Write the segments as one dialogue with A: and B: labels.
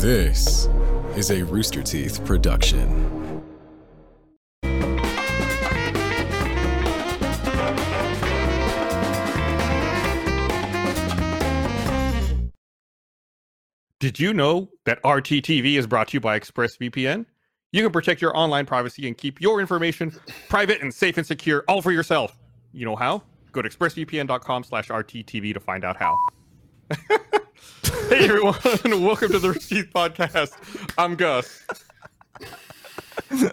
A: This is a Rooster Teeth production.
B: Did you know that RTTV is brought to you by ExpressVPN? You can protect your online privacy and keep your information private and safe and secure all for yourself. You know how? Go to expressvpn.com slash RTTV to find out how. hey everyone, welcome to the Receipt Podcast. I'm Gus.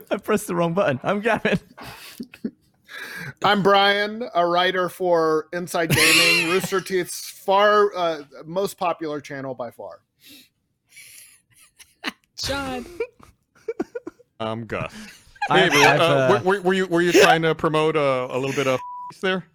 C: I pressed the wrong button. I'm Gavin.
D: I'm Brian, a writer for Inside Gaming, Rooster Teeth's far uh, most popular channel by far.
E: Jon.
B: I'm Gus.
C: I-
B: Hey
C: I've,
B: uh,
C: uh,
B: were, were, were you were you trying to promote uh, a little bit of there?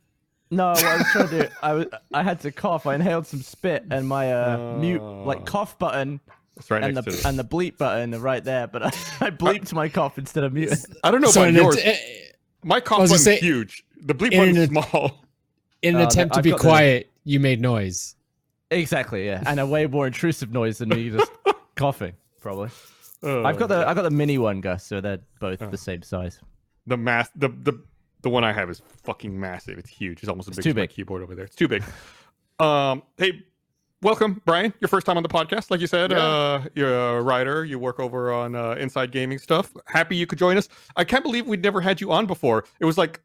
C: No, I was trying to do, I was, I had to cough. I inhaled some spit, and my uh, mute
B: Oh.
C: like cough button
B: It's right
C: and
B: next
C: the
B: to.
C: and the bleep button are right there, but I, I bleeped my cough instead of muting.
B: I don't know
E: So
B: about yours.
E: an,
B: My cough
E: was gonna
B: button's
E: say-
B: huge. The bleep
E: in
B: button's
E: an-
B: small.
E: in an
C: Uh,
E: attempt to
C: I've
E: be
C: got the-
E: quiet, you made noise.
C: Exactly, yeah, and a way more intrusive noise than me just coughing. Probably.
B: Uh,
C: I've got the I got the mini one, Gus, so they're both
B: Oh.
C: the same size.
B: the mass the the the one I have is fucking massive. It's huge. It's almost as big
C: too
B: as my keyboard over there. It's too big. um, hey, welcome, Brian. Your first time on the podcast, like you said.
D: Yeah.
B: Uh, you're a writer. You work over on uh, Inside Gaming stuff. Happy you could join us. I can't believe we'd never had you on before. It was like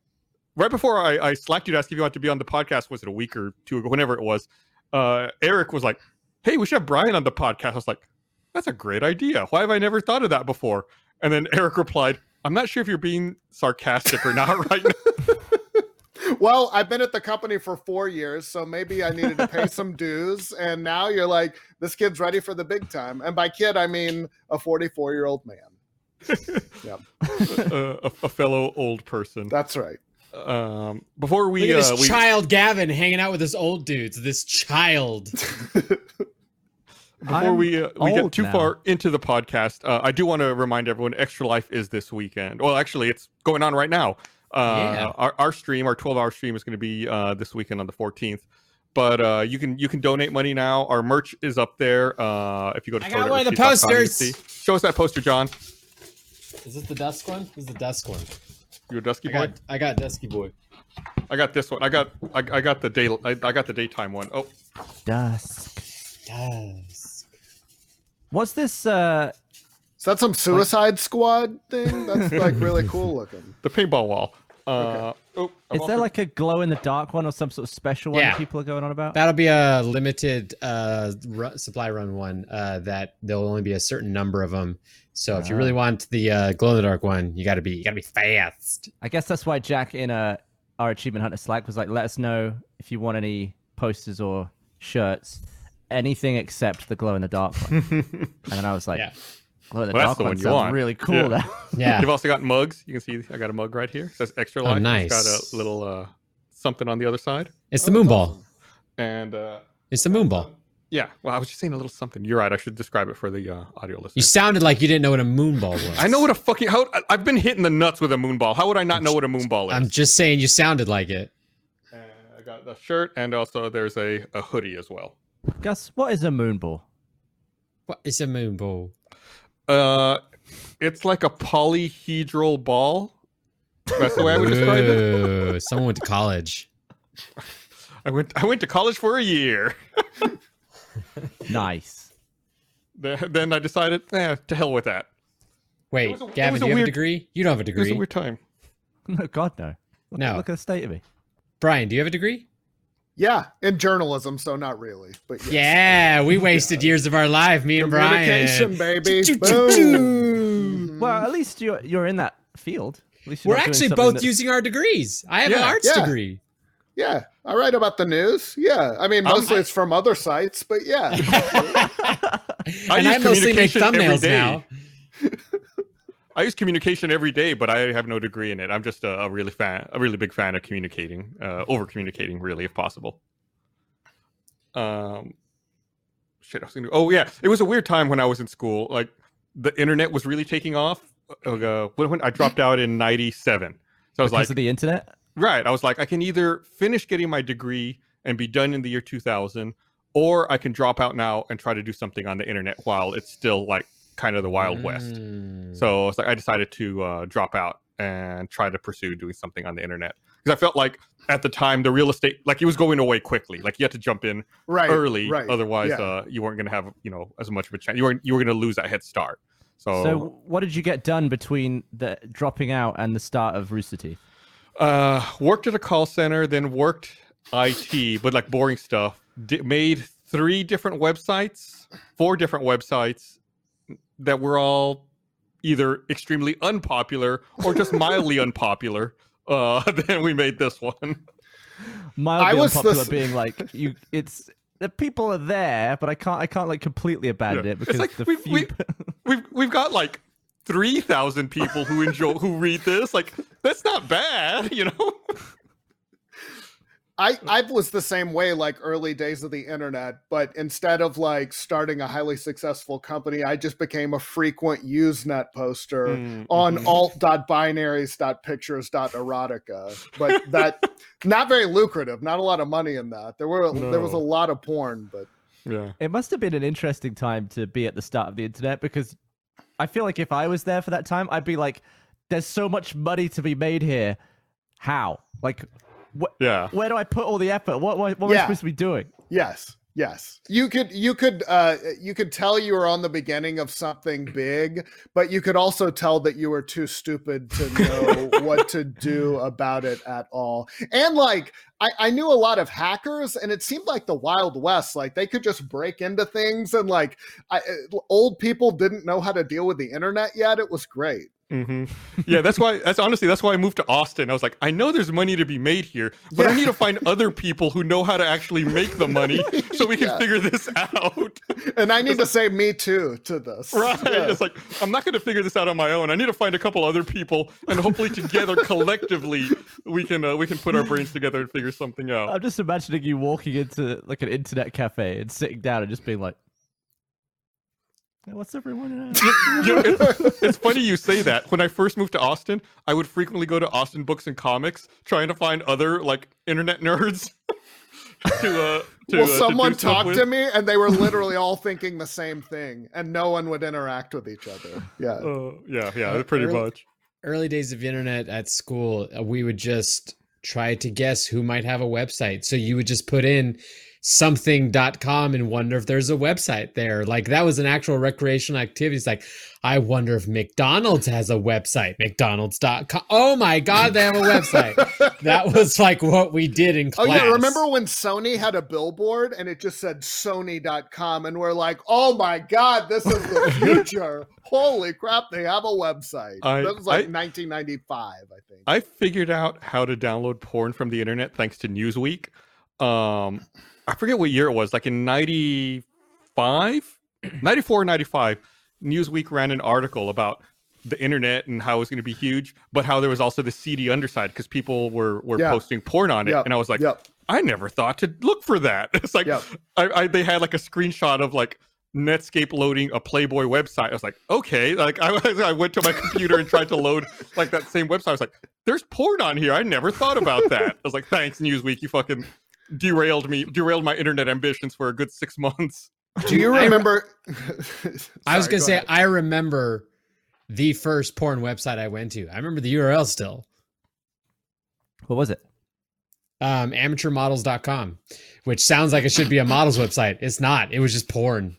B: right before I, I slacked you to ask if you want to be on the podcast. Was it a week or two ago? Whenever it was, uh, Eric was like, "Hey, we should have Brian on the podcast." I was like, "That's a great idea. Why have I never thought of that before?" And then Eric replied, "I'm not sure if you're being sarcastic or not right now."
D: Well, I've been at the company for four years, so maybe I needed to pay some dues. And now you're like, this kid's ready for the big time. And by kid, I mean a 44 year old man.
B: uh, a, a fellow old person.
D: That's right.
B: Um, before we,
E: Look at
B: uh,
E: this
B: we
E: child Gavin hanging out with this old dudes. This child.
B: before
C: I'm
B: we uh, we get too
C: now.
B: far into the podcast, uh, I do want to remind everyone: Extra Life is this weekend. Well, actually, it's going on right now. Uh,
E: Yeah.
B: our, our stream, our 12-hour stream, is going to be uh, this weekend on the 14th. But uh, you can you can donate money now. Our merch is up there. Uh, if you go to
E: I got one of the
B: toiletreceipt.com, you
E: posters.
B: see- Show us that poster, Jon.
E: Is this the dusk one? This is the dusk one.
B: You're a dusky
E: I
B: boy.
E: got, I got Dusky Boy.
B: I got this one. I got I, I got the day I, I got the daytime one. Oh,
C: Dusk.
E: Dusk.
C: What's this? uh
D: Is that some Suicide Squad thing? That's like really cool looking.
B: the paintball wall. Uh, oh,
C: Is there
B: also-
C: like a glow in the dark one or some sort of special one
E: Yeah.
C: that people are going on about?
E: That'll be a limited uh, ru- supply run one. Uh, that there'll only be a certain number of them. So if you really
C: Ah.
E: want the uh, glow in the dark one, you got to be you got to be fast.
C: I guess that's why Jack in uh, our achievement hunter Slack was like, "Let us know if you want any posters or shirts, anything except the glow in the dark one." and then I was like,
E: Yeah.
C: "Glow in the
B: Well, that's
C: dark
B: the
C: one
B: one you
C: sounds
B: want.
C: really cool."
B: Yeah.
C: now."
E: Yeah.
B: You've also got mugs. You can see I got a mug right here. It says extra
E: Oh,
B: life. It's
E: nice.
B: got a little uh, something on the other side.
E: It's the
D: Oh,
E: moon ball.
D: awesome.
B: And uh,
E: It's the moon ball.
B: yeah, well, I was just saying a little something. You're right. I should describe it for the uh, audio listeners.
E: You sounded like you didn't know what a moon ball was.
B: I know what a fucking how I- I've been hitting the nuts with a moon ball. How would I not know what a moon ball is?
E: I'm just saying you sounded like it.
B: And I got the shirt, and also there's a, a hoodie as well.
C: Gus, what is a moonball?
E: What is a moon ball?
B: Uh, it's like a polyhedral ball. That's the way I would describe it.
E: Someone went to college.
B: I went I went to college for a year.
C: Nice.
B: Then then I decided, eh, to hell with that.
E: Wait,
B: a-
E: Gavin, do
B: a
E: you have a degree? You don't have a
B: It was a weird time.
C: No, God no. Look,
E: No.
C: Look at the state of me.
E: Brian, do you have a degree?
D: Yeah, in journalism, so not really. But yes.
E: Yeah, we wasted years of our life, me and
D: Communication,
E: Brian.
D: baby.
E: Choo, choo,
D: Boom.
E: choo. Mm-hmm.
C: Well, at least you're you're in that field. At least
E: We're actually both
C: that's-
E: using our degrees. I have an
B: Yeah.
E: arts
D: Yeah.
E: degree.
D: Yeah, I write about the news. Yeah, I mean,
B: I'm-
D: mostly it's from other sites, but yeah.
B: I
E: and
B: use
E: I mostly make
B: communication
E: thumbnails now.
B: I use communication every day, but I have no degree in it. I'm just a, a really fan, a really big fan of communicating, uh, over communicating, really, if possible. Um, shit, I was gonna. Oh yeah, it was a weird time when I was in school. Like the internet was really taking off. Uh, when, when I dropped out in '97, so I was
C: because
B: like,
C: of the internet.
B: right. I was like, I can either finish getting my degree and be done in the year 2000, or I can drop out now and try to do something on the internet while it's still like kind of the wild west.
E: Mm.
B: So it's like I decided to uh, drop out and try to pursue doing something on the internet because I felt like at the time the real estate like it was going away quickly. Like you had to jump in
D: right
B: early,
D: right
B: otherwise
D: yeah.
B: uh, you weren't going to have you know as much of a chance. You weren't you were going to lose that head start. So,
C: So, what did you get done between the dropping out and the start of Rooster Teeth?
B: uh, worked at a call center, then worked IT, but like boring stuff. Di- made three different websites, four different websites that were all either extremely unpopular or just mildly unpopular. Uh, then we made this one.
C: Mildly
D: was
C: unpopular
D: s-
C: being like you. It's the people are there, but I can't. I can't like completely abandon
B: Yeah.
C: it because
B: like
C: the
B: we-
C: few.
B: we- We've we've got like three thousand people who enjoy who read this. Like that's not bad, you know.
D: I I was the same way like early days of the internet, but instead of like starting a highly successful company, I just became a frequent Usenet poster
B: Mm,
D: on
B: mhm.
D: alt.binaries.pictures.erotica. But that not very lucrative, not a lot of money in that. There were there was a lot of porn, but
B: yeah.
C: It must have been an interesting time to be at the start of the internet because I feel like if I was there for that time, I'd be like, "There's so much money to be made here. How? Like,
B: Yeah.
C: where do I put all the effort? What what, what am I supposed to be doing?"
D: Yes. Yes. You could you could uh you could tell you were on the beginning of something big, but you could also tell that you were too stupid to know what to do about it at all. And like I, I knew a lot of hackers and it seemed like the Wild West, like they could just break into things and like I, uh, old people didn't know how to deal with the internet yet. It was great.
B: Hmm Yeah, that's why. That's honestly that's why I moved to Austin. I was like, I know there's money to be made here, but I need to find other people who know how to actually make the money, so we can
D: Yeah.
B: figure this out.
D: And I need to say me too to this.
B: right?
D: Yeah.
B: It's like I'm not going to figure this out on my own. I need to find a couple other people, and hopefully together, collectively, we can uh, we can put our brains together and figure something out.
C: I'm just imagining you walking into like an internet cafe and sitting down and just being like, "Hey, "What's everyone?" Uh?
B: You it's, it's funny you say that. When I first moved to Austin, I would frequently go to Austin Books and Comics, trying to find other like internet nerds to uh. To,
D: Well,
B: uh,
D: someone
B: stuff
D: talked to me and they were literally all thinking the same thing, and no one would interact with each other. Yeah.
B: Uh, yeah, yeah, pretty
E: Early-
B: much.
E: early days of internet at school, uh, we would just try to guess who might have a website. So you would just put in something.com and wonder if there's a website there. Like that was an actual recreational activity. It's like, I wonder if McDonald's has a website. McDonald's.com. Oh my God, they have a website. that was like what we did in class.
D: Oh yeah, remember when Sony had a billboard and it just said Sony.com and we're like, oh my god, this is the future. Holy crap, they have a website.
B: I-
D: that was like
B: I-
D: 1995, I think.
B: I figured out how to download porn from the internet thanks to Newsweek. Um, I forget what year it was, like in 95, 94 95. Newsweek ran an article about the internet and how it was going to be huge, but how there was also the seedy underside because people were were
D: Yeah.
B: posting porn on it.
D: Yep,
B: And I was like,
D: yep.
B: I never thought to look for that. It's like
D: Yep.
B: I, I they had like a screenshot of like Netscape loading a Playboy website. I was like, okay. Like I, I went to my computer and tried to load like that same website. I was like, there's porn on here. I never thought about that. I was like, thanks, Newsweek. You fucking derailed me, derailed my internet ambitions for a good six months.
D: Do you
E: I-
D: remember?
E: I was gonna
D: go
E: say
D: ahead.
E: I remember the first porn website I went to. I remember the URL still.
C: What was it?
E: Um, amateurmodels.com, which sounds like it should be a models website. It's not. It was just porn.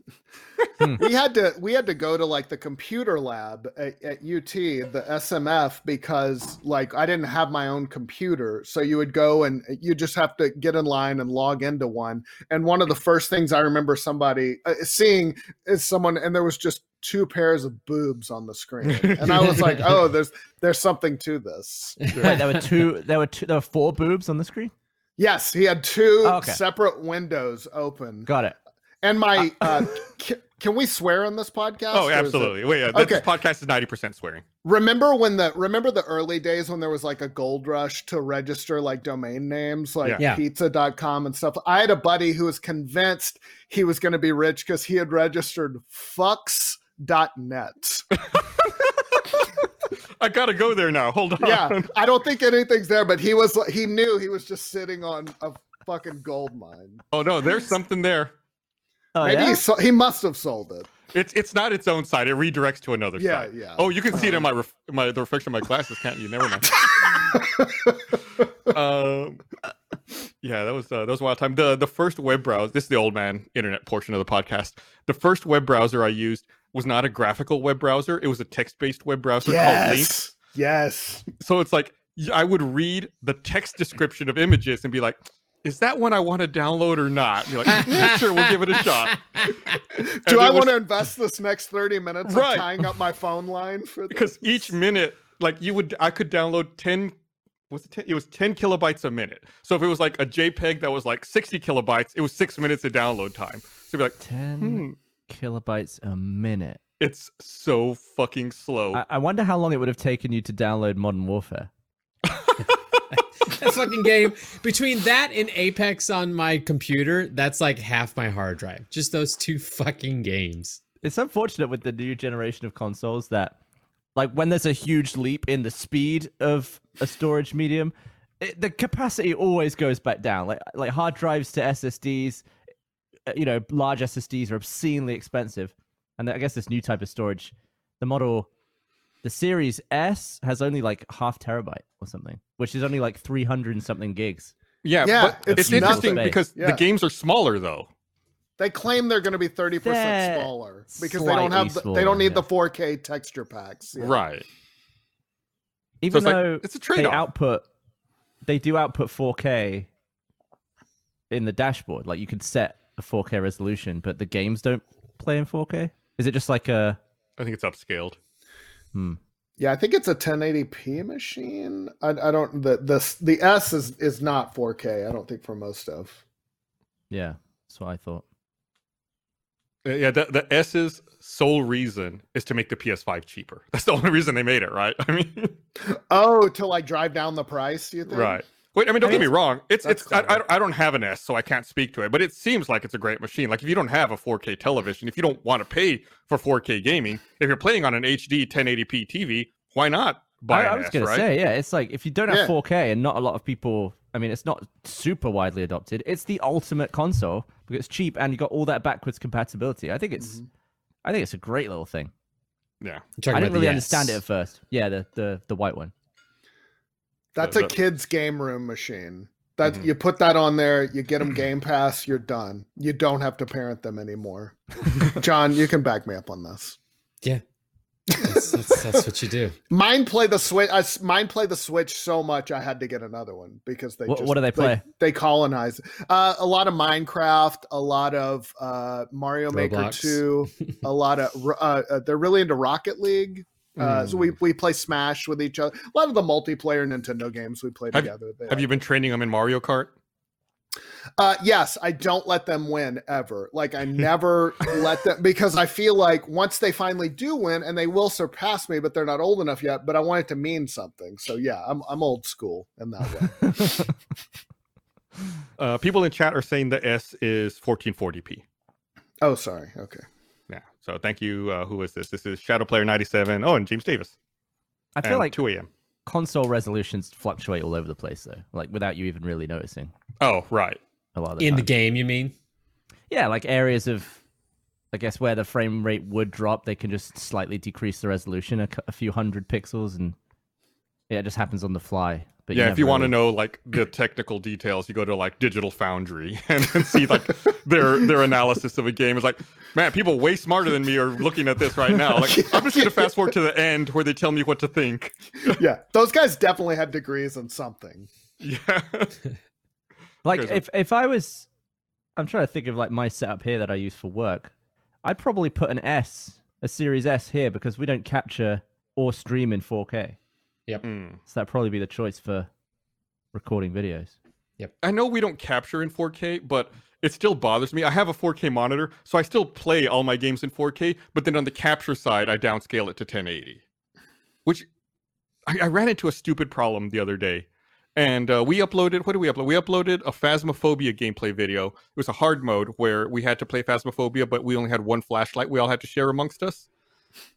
D: We had to we had to go to like the computer lab at, at UT, the SMF, because like I didn't have my own computer. So you would go and you just have to get in line and log into one. And one of the first things I remember somebody uh, seeing is someone, and there was just two pairs of boobs on the screen, and I was like, oh, there's there's something to this.
C: Wait, there were two. There were two. There were four boobs on the screen.
D: Yes, he had two
C: Oh, okay.
D: separate windows open,
C: Got it.
D: and my. Uh, ca- can we swear on this podcast?
B: Oh,
D: is it-
B: absolutely. Wait, yeah, this
D: Okay.
B: podcast is ninety percent swearing.
D: Remember when the remember the early days when there was like a gold rush to register like domain names like
E: Yeah.
D: Pizza.com and stuff. I had a buddy who was convinced he was going to be rich cuz he had registered fucks.net.
B: I gotta go there now. Hold on.
D: yeah, I don't think anything's there but he was he knew he was just sitting on a fucking gold mine.
B: Oh no, there's something there.
C: Oh,
D: Maybe
C: yeah?
D: he, so- he must have sold it.
B: It's it's not its own site. It redirects to another
D: Yeah,
B: site.
D: yeah.
B: Oh, you can see it in my ref- my the reflection of my glasses, can't you? Never mind. um, yeah, that was uh, that was a wild time. The the first web browser. This is the old man internet portion of the podcast. The first web browser I used was not a graphical web browser. It was a text based web browser called Lynx.
D: Yes. Yes.
B: So it's like I would read the text description of images and be like, "Is that one I want to download or not?" And be like, "Yeah, "Sure, we'll give it a shot."
D: Do I
B: was-
D: want to invest this next 30 minutes
B: Right.
D: of tying up my phone line for this?
B: because each minute like you would i could download 10 was it 10 it was 10 kilobytes a minute so if it was like a jpeg that was like 60 kilobytes it was six minutes of download time so you'd be like
C: 10
B: hmm,
C: kilobytes a minute.
B: it's so fucking slow
C: I, I wonder how long it would have taken you to download Modern Warfare.
E: that fucking game between that and Apex on my computer, that's like half my hard drive. Just those two fucking games.
C: It's unfortunate with the new generation of consoles that, like, when there's a huge leap in the speed of a storage medium, it, the capacity always goes back down. Like, like hard drives to SSDs, uh, you know, large SSDs are obscenely expensive, and I guess this new type of storage, the model, the Series S has only like half terabyte or something, which is only like 300 and something gigs.
B: yeah,
D: Yeah,
B: but
D: it's
B: it's, interesting
C: nothing.
B: because
D: Yeah.
B: the games are smaller though
D: They claim they're going to be 30%
C: They're
D: smaller because they don't have the,
C: slightly
D: they don't need
C: smaller,
D: the 4K texture packs. Yeah.
B: right
C: Even
B: it's like-
C: though
B: it's a
C: they
B: trade-off.
C: output, they do output 4K in the dashboard. Like you can set a 4K resolution, but the games don't play in 4K. Is it just like a?
B: i think it's upscaled
C: Hmm.
D: Yeah, I think it's a 1080p machine. I, I don't the the the S is is not 4K. I don't think for most stuff.
C: Yeah, that's what I thought.
B: Uh, yeah the, the s's sole reason is to make the ps5 cheaper that's the only reason they made it right i mean
D: Oh, to like drive down the price, you think?
B: Right. Wait, I mean, don't
C: I
B: get me wrong. It's it's I, I, don't have an S, so I can't speak to it. But it seems like it's a great machine. Like if you don't have a 4K television, if you don't want to pay for 4K gaming, if you're playing on an HD 1080p TV, why not buy
C: I, I was
B: S,
C: gonna
B: right?
C: say, yeah, it's like if you don't have
D: Yeah.
C: 4K and not a lot of people. I mean, it's not super widely adopted. It's the ultimate console because it's cheap and you got all that backwards compatibility. I think it's,
D: Mhm.
C: I think it's a great little thing.
B: Yeah.
E: I'm talking
C: I
E: about
C: didn't really
E: the
C: understand it at first. Yeah, the the the white one.
D: That's a kid's game room machine. That
B: Mhm.
D: you put that on there, you get them Game Pass, you're done. You don't have to parent them anymore. Jon, you can back me up on this.
E: Yeah. That's, that's, that's what you do.
D: Mine play the switch. I, s- mine play the switch so much I had to get another one because they.
C: What-
D: just,
C: what do they play?
D: They, colonize. Uh, a lot of Minecraft, a lot of uh, Mario Maker Two, a lot of. Uh, uh, they're really into Rocket League. Uh, So
C: Hmm.
D: we, we play Smash with each other. A lot of the multiplayer Nintendo games we play
B: Have-
D: together. they
B: Have
D: like.
B: you been training them in Mario Kart?
D: Uh, yes, I don't let them win ever. Like I never let them because I feel like once they finally do win, and they will surpass me, but they're not old enough yet. But I want it to mean something. So yeah, I'm I'm old school in that way.
B: Uh, people in chat are saying the S is 1440p.
D: oh, sorry. Okay.
B: Yeah. So thank you. Uh, who is this? This is Shadow Player 97. Oh, and James Davis.
C: I feel
B: And
C: like
B: 2 a.m.
C: console resolutions fluctuate all over the place though, like without you even really noticing
B: Oh, right.
C: a lot of the
E: In the game, you mean?
C: Yeah, like areas of, I guess where the frame rate would drop, they can just slightly decrease the resolution a, a few hundred pixels, and yeah, it just happens on the fly. But
B: yeah, if you want to know like the technical details, you go to like Digital Foundry and, and see like their their analysis of a game. It's like, man, people way smarter than me are looking at this right now. Like, I'm just gonna fast forward to the end where they tell me what to think.
D: Yeah, those guys definitely had degrees in something.
B: Yeah.
C: like
B: Crazy.
C: if if I was, I'm trying to think of like my setup here that I use for work. I'd probably put an S, a Series S here because we don't capture or stream in 4K.
B: Mm.
C: So that'd probably be the choice for recording videos. Yep.
B: I know we don't capture in 4K, but it still bothers me. I have a 4K monitor, so I still play all my games in 4K, but then on the capture side, I downscale it to 1080. Which I, I ran into a stupid problem the other day. And uh, we uploaded, what did we upload? We uploaded a Phasmophobia gameplay video. It was a hard mode where we had to play Phasmophobia, but we only had one flashlight we all had to share amongst us.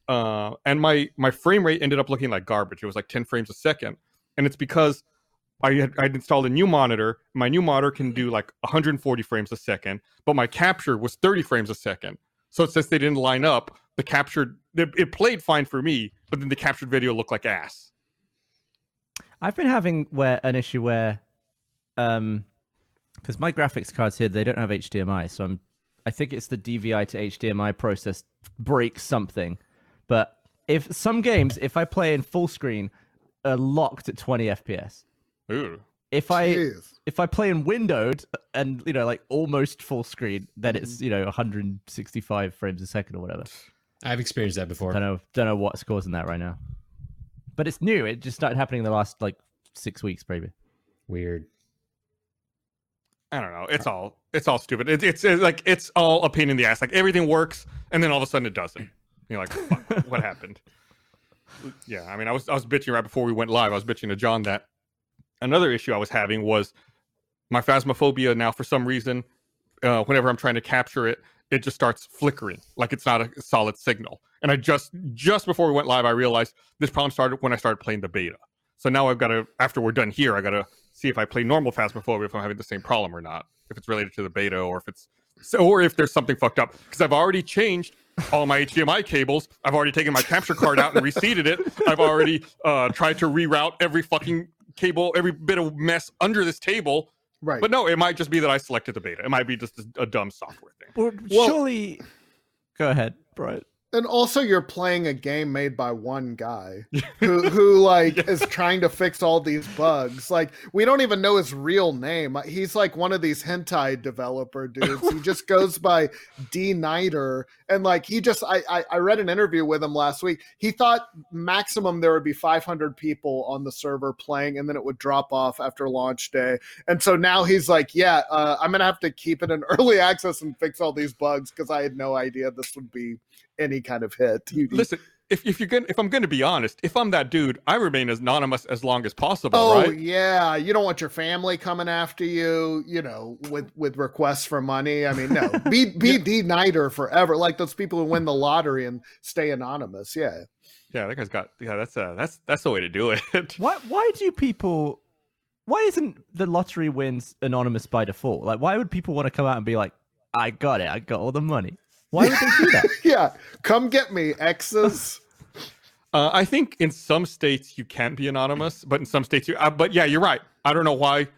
B: Uh, and my my frame rate ended up looking like garbage. It was like 10 frames a second. And it's because I had I'd installed a new monitor. My new monitor can do like 140 frames a second, but my capture was 30 frames a second. So since they didn't line up, the captured it, it played fine for me, but then the captured video looked like ass.
C: I've been having where an issue where, um, because my graphics cards here they don't have HDMI, so I'm, I think it's the DVI to HDMI process breaks something. But if some games, if I play in full screen, are locked at 20 FPS.
B: Ooh.
C: If I
D: Jeez.
C: if I play in windowed and you know like almost full screen, then it's you know 165 frames a second or whatever.
E: I've experienced that before.
C: Don't know don't know what's causing that right now, but it's new. It just started happening in the last like six weeks, maybe.
E: Weird.
B: I don't know. It's all it's all stupid. It, it's, it's like it's all a pain in the ass. Like everything works, and then all of a sudden it doesn't. You're like, what happened? Yeah, I mean, I was I was bitching right before we went live. I was bitching to Jon that another issue I was having was my phasmophobia. Now, for some reason, uh, whenever I'm trying to capture it, it just starts flickering, like it's not a solid signal. And I just just before we went live, I realized this problem started when I started playing the beta. So now I've got to, after we're done here, I got to see if I play normal phasmophobia if I'm having the same problem or not. If it's related to the beta or if it's so, or if there's something fucked up because I've already changed all my HDMI cables. I've already taken my capture card out and reseated it. I've already uh, tried to reroute every fucking cable, every bit of mess under this table.
D: Right.
B: But no, it might just be that I selected the beta. It might be just a, a dumb software thing.
C: Well,
D: Well-
C: surely. Go ahead, Brian.
D: And also you're playing a game made by one guy who who like is trying to fix all these bugs. Like we don't even know his real name. He's like one of these hentai developer dudes. He just goes by Dknighter, and like he just I, I i read an interview with him last week. He thought maximum there would be 500 people on the server playing and then it would drop off after launch day. And so now he's like yeah uh, i'm gonna have to keep it in early access and fix all these bugs because i had no idea this would be any kind of hit. You, you-
B: Listen, if, if you're gonna, if I'm going to be honest, if I'm that dude, I remain as anonymous as long as possible,
D: oh
B: right?
D: yeah, you don't want your family coming after you, you know, with with requests for money. I mean, no, be be Dknighter forever, like those people who win the lottery and stay anonymous. Yeah,
B: Yeah, that guy's got. Yeah, that's uh, that's that's the way to do it.
C: Why why do people why isn't the lottery wins anonymous by default? Like why would people want to come out and be like, I got it, I got all the money? Why would they do that?
D: yeah. Come get me, exes.
B: Uh, I think in some states you can't be anonymous, but in some states you. Uh, but yeah, you're right. I don't know why.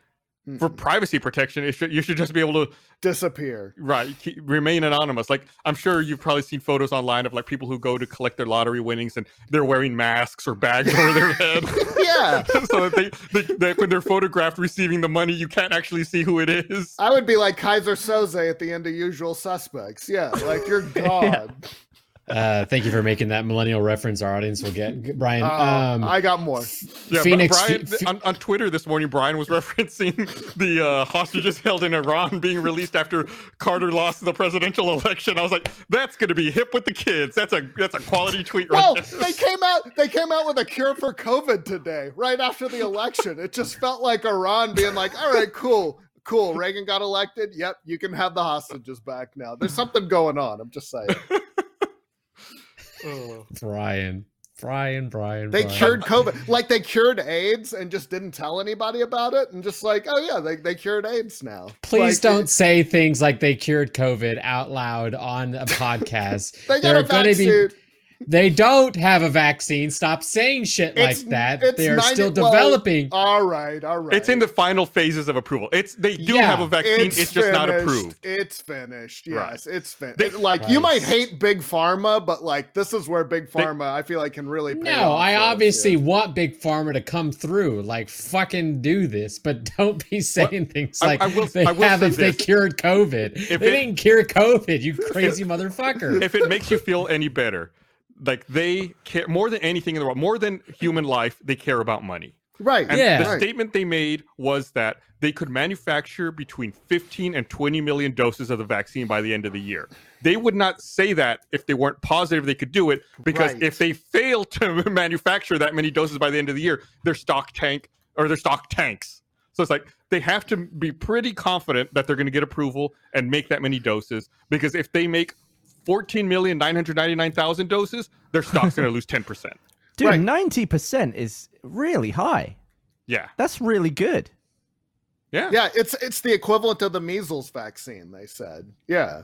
B: For
D: Mm-mm.
B: privacy protection, it should you should just be able to
D: disappear.
B: right keep, remain anonymous. Like I'm sure you've probably seen photos online of like people who go to collect their lottery winnings and they're wearing masks or bags over their head.
D: Yeah,
B: so that they, they, they when they're photographed receiving the money, you can't actually see who it is.
D: I would be like Keyser Söze at the end of Usual Suspects. Yeah, like you're gone.
E: Uh, thank you for making that millennial reference. Our audience will get Brian.
D: Uh,
E: um,
D: I got more.
B: Yeah, but
E: Phoenix-
B: Brian,
E: Ph-
B: on, on Twitter this morning, Brian was referencing the uh, hostages held in Iran being released after Carter lost the presidential election. I was like, that's going to be hip with the kids. That's a that's a quality tweet right
D: Well,
B: there.
D: they came out. They came out with a cure for COVID today, right after the election. It just felt like Iran being like, "All right, cool, cool. Reagan got elected. Yep, you can have the hostages back now." There's something going on. I'm just saying.
B: Oh.
E: Brian, Brian, Brian.
D: They
E: Brian.
D: cured COVID, like they cured AIDS, and just didn't tell anybody about it, and just like, oh yeah, they they cured AIDS now.
E: Please
D: Like,
E: don't say things like they cured COVID out loud on a podcast.
D: They got
E: There
D: a
E: are gonna be-
D: vaccine.
E: They don't have a vaccine. Stop saying shit like
D: It's-
E: that. They are
D: 90
E: still
D: well,
E: developing.
D: All right, all right.
B: It's in the final phases of approval. It's they do
E: Yeah,
B: have a vaccine. It's, just not approved.
D: It's finished.
B: Right.
D: Yes, it's finished.
B: They-
D: like you might hate big pharma, but like this is where big pharma, I feel like, can really. Pay
E: No,
D: off
E: I
D: for us,
E: obviously
D: yeah.
E: want Big Pharma to come through. Like, fucking do this, but don't be saying things like
B: I will-
E: they
B: I will say
E: haven't. They cured COVID.
B: If
E: they
B: it-
E: didn't cure COVID, you crazy motherfucker.
B: if it makes you feel any better, like they care more than anything in the world, more than human life, they care about money.
D: right.
B: And
E: Yeah.
B: the
D: right.
B: statement they made was that they could manufacture between 15 and 20 million doses of the vaccine by the end of the year. They would not say that if they weren't positive they could do it, because
D: Right.
B: if they fail to manufacture that many doses by the end of the year, their stock tank or their stock tanks. So it's like they have to be pretty confident that they're going to get approval and make that many doses, because if they make 14,999,000 doses, their stock's going to lose 10%.
C: Dude,
D: Right.
C: ninety percent is really high.
B: Yeah.
C: That's really good.
B: Yeah.
D: Yeah, it's it's the equivalent of the measles vaccine, they said. Yeah.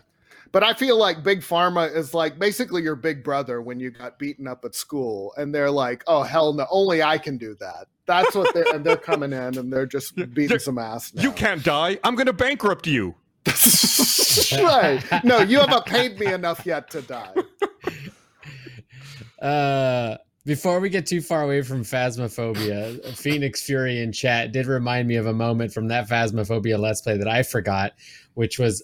D: But I feel like big pharma is like basically your big brother when you got beaten up at school and they're like, "Oh hell no, only I can do that." That's what they and they're coming in and they're just beating some ass now.
B: You can't die. I'm going to bankrupt you.
D: right. No, you haven't paid me enough yet to die.
E: Uh, before we get too far away from Phasmophobia, Phoenix Fury in chat did remind me of a moment from that Phasmophobia Let's Play that I forgot, which was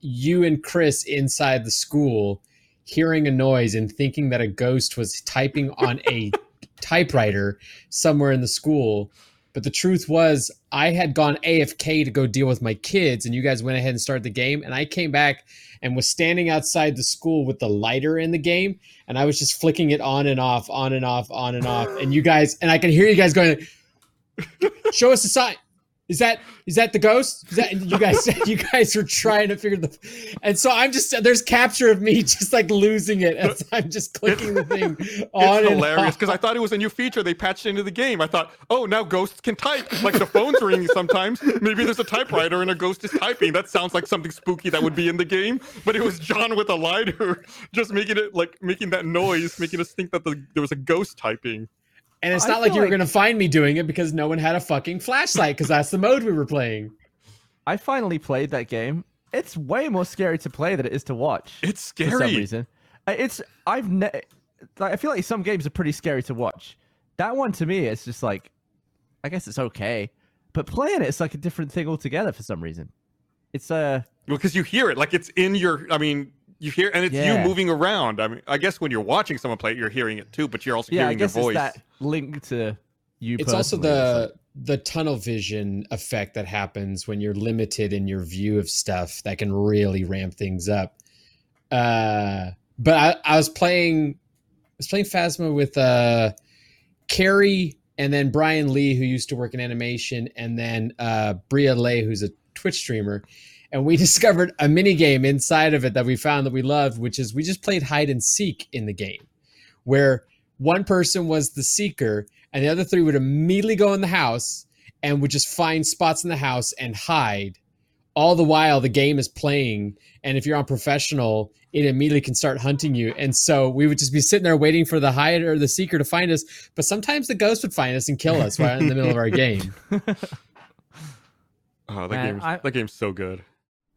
E: you and Chris inside the school hearing a noise and thinking that a ghost was typing on a typewriter somewhere in the school. But the truth was, I had gone AFK to go deal with my kids, and you guys went ahead and started the game. And I came back and was standing outside the school with the lighter in the game, and I was just flicking it on and off, on and off, on and off. And you guys, and I can hear you guys going, "Show us the sign." Is that is that the ghost? Is that you guys? You guys were trying to figure the, and so I'm just there's capture of me just like losing it as I'm just clicking the thing on
B: it's hilarious because I thought it was a new feature they patched into the game. I thought, oh, now ghosts can type. Like the phone's ringing sometimes. Maybe there's a typewriter and a ghost is typing. That sounds like something spooky that would be in the game. But it was Jon with a lighter, just making it like making that noise, making us think that the, there was a ghost typing.
E: And it's
C: I
E: not like
C: feel
E: you were
C: like-
E: going to find me doing it because no one had a fucking flashlight because that's the mode we were playing.
C: I finally played that game. It's way more scary to play than it is to watch.
B: It's scary.
C: for some reason. Uh, It's I've ne- like, I feel like some games are pretty scary to watch. That one to me, is just like, I guess it's okay, but playing it, it's like a different thing altogether for some reason. It's uh, well,
B: because you hear it like it's in your i mean you hear and it's
C: Yeah.
B: you moving around i mean i guess when you're watching someone play it you're hearing it too but you're also
C: yeah, I
B: hearing their
C: guess it's
B: voice
C: that link to you.
E: It's also the the tunnel vision effect that happens when you're limited in your view of stuff that can really ramp things up. Uh, but I, I was playing I was playing Phasma with uh Carrie and then Brian Lee, who used to work in animation, and then uh Brialeigh, who's a Twitch streamer. And we discovered a mini game inside of it that we found that we loved, which is we just played hide and seek in the game, where one person was the seeker and the other three would immediately go in the house and would just find spots in the house and hide. All the while the game is playing and if you're on professional it immediately can start hunting you. And so we would just be sitting there waiting for the hider or the seeker to find us but sometimes the ghost would find us and kill us right in the middle of our game.
B: Oh that
C: Man,
B: game's
C: I-
B: that game's so good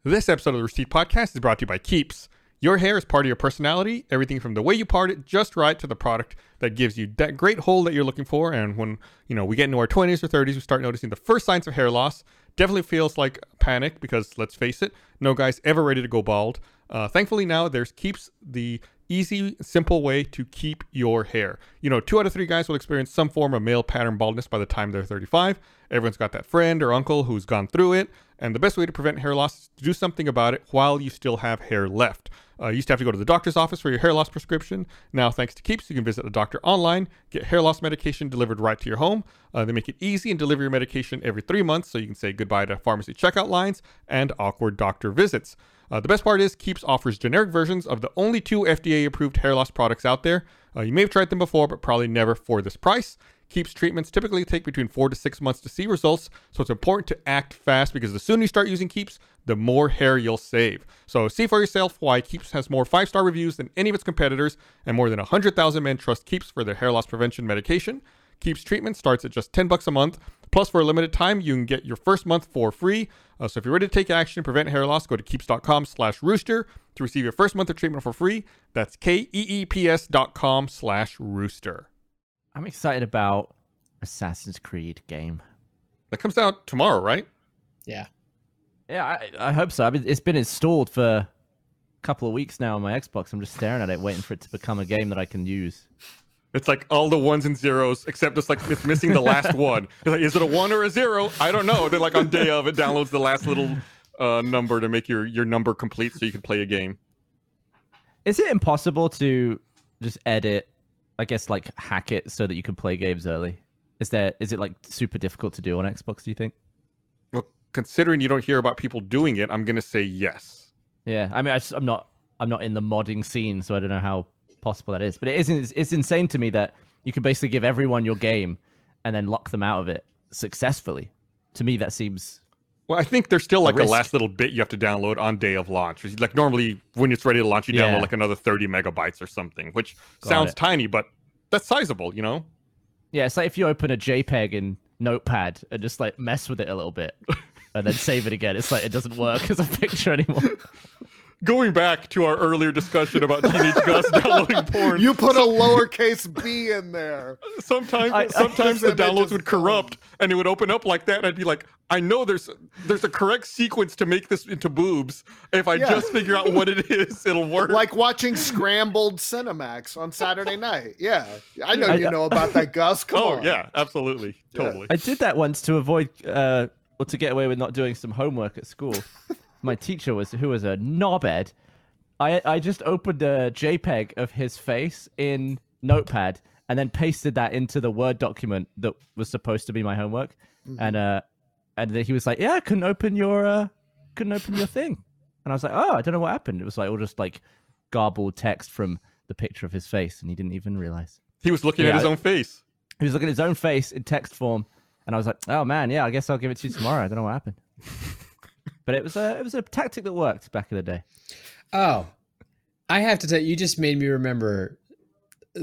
B: this episode of the receipt podcast is brought to you by keeps. Your hair is part of your personality everything from the way you part it just right to the product that gives you that great hold that you're looking for. And when you know we get into our 20s or 30s we start noticing the first signs of hair loss. Definitely feels like panic because let's face it no guy's ever ready to go bald. Uh, thankfully now there's keeps the easy simple way to keep your hair. You know two out of three guys will experience some form of male pattern baldness by the time they're 35 everyone's got that friend or uncle who's gone through it and the best way to prevent hair loss is to do something about it while you still have hair left uh, you used to have to go to the doctor's office for your hair loss prescription. Now, thanks to Keeps, you can visit a doctor online, get hair loss medication delivered right to your home. Uh, they make it easy and deliver your medication every three months, so you can say goodbye to pharmacy checkout lines and awkward doctor visits. Uh, the best part is Keeps offers generic versions of the only two FDA-approved hair loss products out there. Uh, you may have tried them before, but probably never for this price. Keeps treatments typically take between four to six months to see results, so it's important to act fast because the sooner you start using Keeps, the more hair you'll save. So see for yourself why Keeps has more five star reviews than any of its competitors, and more than 100,000 men trust Keeps for their hair loss prevention medication. Keeps treatment starts at just 10 bucks a month. Plus, for a limited time, you can get your first month for free. Uh, so if you're ready to take action and prevent hair loss, go to keeps.com slash rooster to receive your first month of treatment for free. That's E K-E-E-P-S dot com slash rooster.
C: I'm excited about Assassin's Creed game.
B: That comes out tomorrow, right?
E: yeah
C: Yeah, I, I hope so. I mean, it's been installed for a couple of weeks now on my Xbox. I'm just staring at it, waiting for it to become a game that I can use.
B: It's like all the ones and zeros, except it's like it's missing the last one. Like, is it a one or a zero? I don't know. Then like on day of, it downloads the last little uh, number to make your your number complete, so you can play a game.
C: Is it impossible to just edit? I guess like hack it so that you can play games early. Is there? Is it like super difficult to do on Xbox? Do you think?
B: Well, considering you don't hear about people doing it, I'm gonna say yes.
C: Yeah, I mean, I, am not, I'm not in the modding scene, so I don't know how possible that is. But it isn't. it's insane to me that you can basically give everyone your game and then lock them out of it successfully. To me, that seems
B: Well, I think there's still like a,
C: risk.
B: last little bit you have to download on day of launch. Like normally, when it's ready to launch, you
C: Yeah.
B: download like another 30 megabytes or something, which
C: Got
B: sounds
C: it.
B: tiny, but that's sizable, you know?
C: yeah. It's like if you open a JPEG in Notepad and just like mess with it a little bit, and then save it again. It's like it doesn't work as a picture anymore.
B: Going back to our earlier discussion about teenage Gus downloading porn,
D: You put a lowercase b in there.
B: sometimes
C: I- I-
B: sometimes the downloads would corrupt and it would open up like that and I'd be like I know there's there's a correct sequence to make this into boobs if I
D: Yeah.
B: just figure out what it is it'll work
D: Like watching scrambled Cinemax on Saturday night. Yeah. I know
C: I-
D: you know about that, Gus. Come
B: oh
D: on.
B: yeah absolutely
D: Yeah.
B: totally
C: I did that once to avoid, uh, or to get away with not doing some homework at school. My teacher was, who was a knobhead. I I just opened a JPEG of his face in Notepad and then pasted that into the Word document that was supposed to be my homework, and uh, and then he was like, "Yeah, I couldn't open your uh, couldn't open your thing," and I was like, "Oh, I don't know what happened." It was like all just like garbled text from the picture of his face, and he didn't even realize
B: he was looking at his own face
C: he was looking at his own face in text form, and I was like, "Oh man, yeah, I guess I'll give it to you tomorrow." I don't know what happened, but it was a it was a tactic that worked back in the day.
E: Oh, I have to tell you, you just made me remember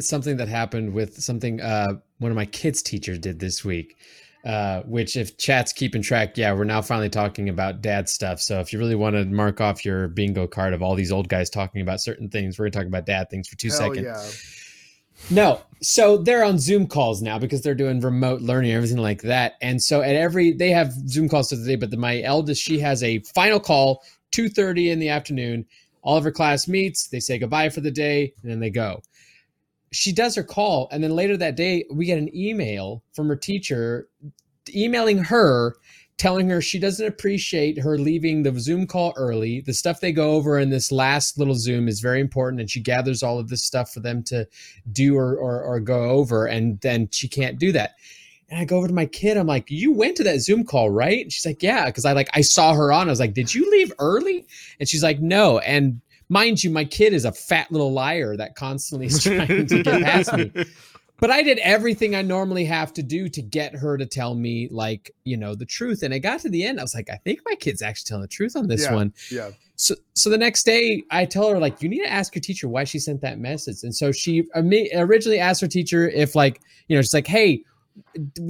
E: something that happened with something uh, one of my kids' teachers did this week. Uh, which, if chat's keeping track, yeah, we're now finally talking about dad stuff. So, if you really want to mark off your bingo card of all these old guys talking about certain things, we're gonna talk about dad things for two
D: Hell
E: seconds.
D: yeah.
E: No. So they're on Zoom calls now because they're doing remote learning, everything like that. And so at every they have Zoom calls today, but the, my eldest, she has a final call, 2:30 in the afternoon. All of her class meets, they say goodbye for the day, and then they go. She does her call, and then later that day, we get an email from her teacher emailing her telling her she doesn't appreciate her leaving the Zoom call early. The stuff they go over in this last little Zoom is very important, and she gathers all of this stuff for them to do or, or, or go over, and then she can't do that. And I go over to my kid. I'm like, "You went to that Zoom call, right?" And she's like, "Yeah," because I like I saw her on. I was like, "Did you leave early?" And she's like, "No." And mind you, my kid is a fat little liar that constantly is trying to get past me but I did everything I normally have to do to get her to tell me like, you know, the truth. And it got to the end. I was like, I think my kid's actually telling the truth on this
D: Yeah.
E: one.
D: Yeah.
E: So so the next day I tell her like, you need to ask your teacher why she sent that message. And so she originally asked her teacher if like, you know, she's like, hey,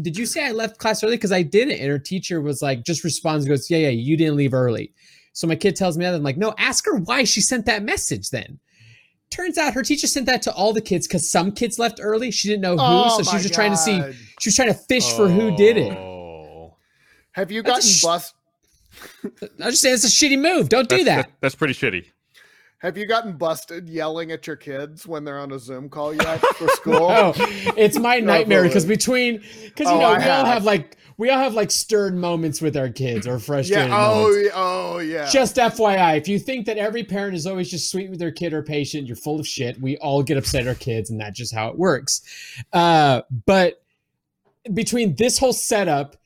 E: did you say I left class early? Because I didn't. And her teacher was like, just responds goes, yeah, yeah, you didn't leave early. So my kid tells me that. I'm like, no, ask her why she sent that message then. Turns out her teacher sent that to all the kids because some kids left early. She didn't know who.
D: Oh
E: so she was just trying to see, she was trying to fish for who did it.
B: Oh.
D: Have you gotten
E: sh-
D: bust?
E: I just say it's a shitty move. Don't do
B: That's-
E: that.
B: That's pretty shitty.
D: Have you gotten busted yelling at your kids when they're on a Zoom call yet for school?
E: Oh, it's my nightmare because between because you
D: Oh,
E: know
D: I
E: we all
D: have.
E: have like we all have like stern moments with our kids or frustrated
D: yeah. Oh,
E: moments.
D: yeah, oh, yeah.
E: Just FYI, if you think that every parent is always just sweet with their kid or patient, you're full of shit. We all get upset at our kids, and that's just how it works. Uh, but between this whole setup,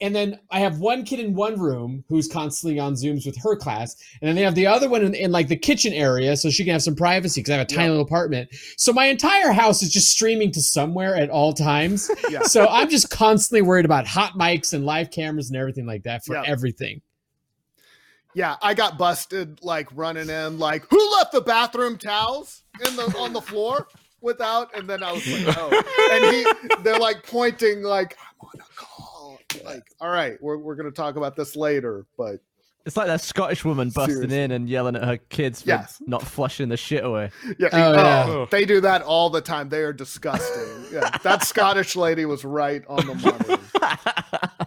E: and then I have one kid in one room who's constantly on Zooms with her class, and then they have the other one in, in like the kitchen area, so she can have some privacy because I have a tiny
D: Yeah.
E: little apartment. So my entire house is just streaming to somewhere at all times.
D: yeah.
E: so I'm just constantly worried about hot mics and live cameras and everything like that for
D: Yeah.
E: everything.
D: Yeah, I got busted like running in, like who left the bathroom towels in the on the floor without, and then I was like, oh, and he, they're like pointing, like I'm on a call. Like, all right, we're we're gonna talk about this later, but
C: It's like that Scottish woman busting
D: Seriously.
C: in and yelling at her kids for
D: Yes.
C: not flushing the shit away.
D: yeah,
E: Oh, oh yeah.
D: oh, they do that all the time. They are disgusting. Yeah, that Scottish lady was right on the money.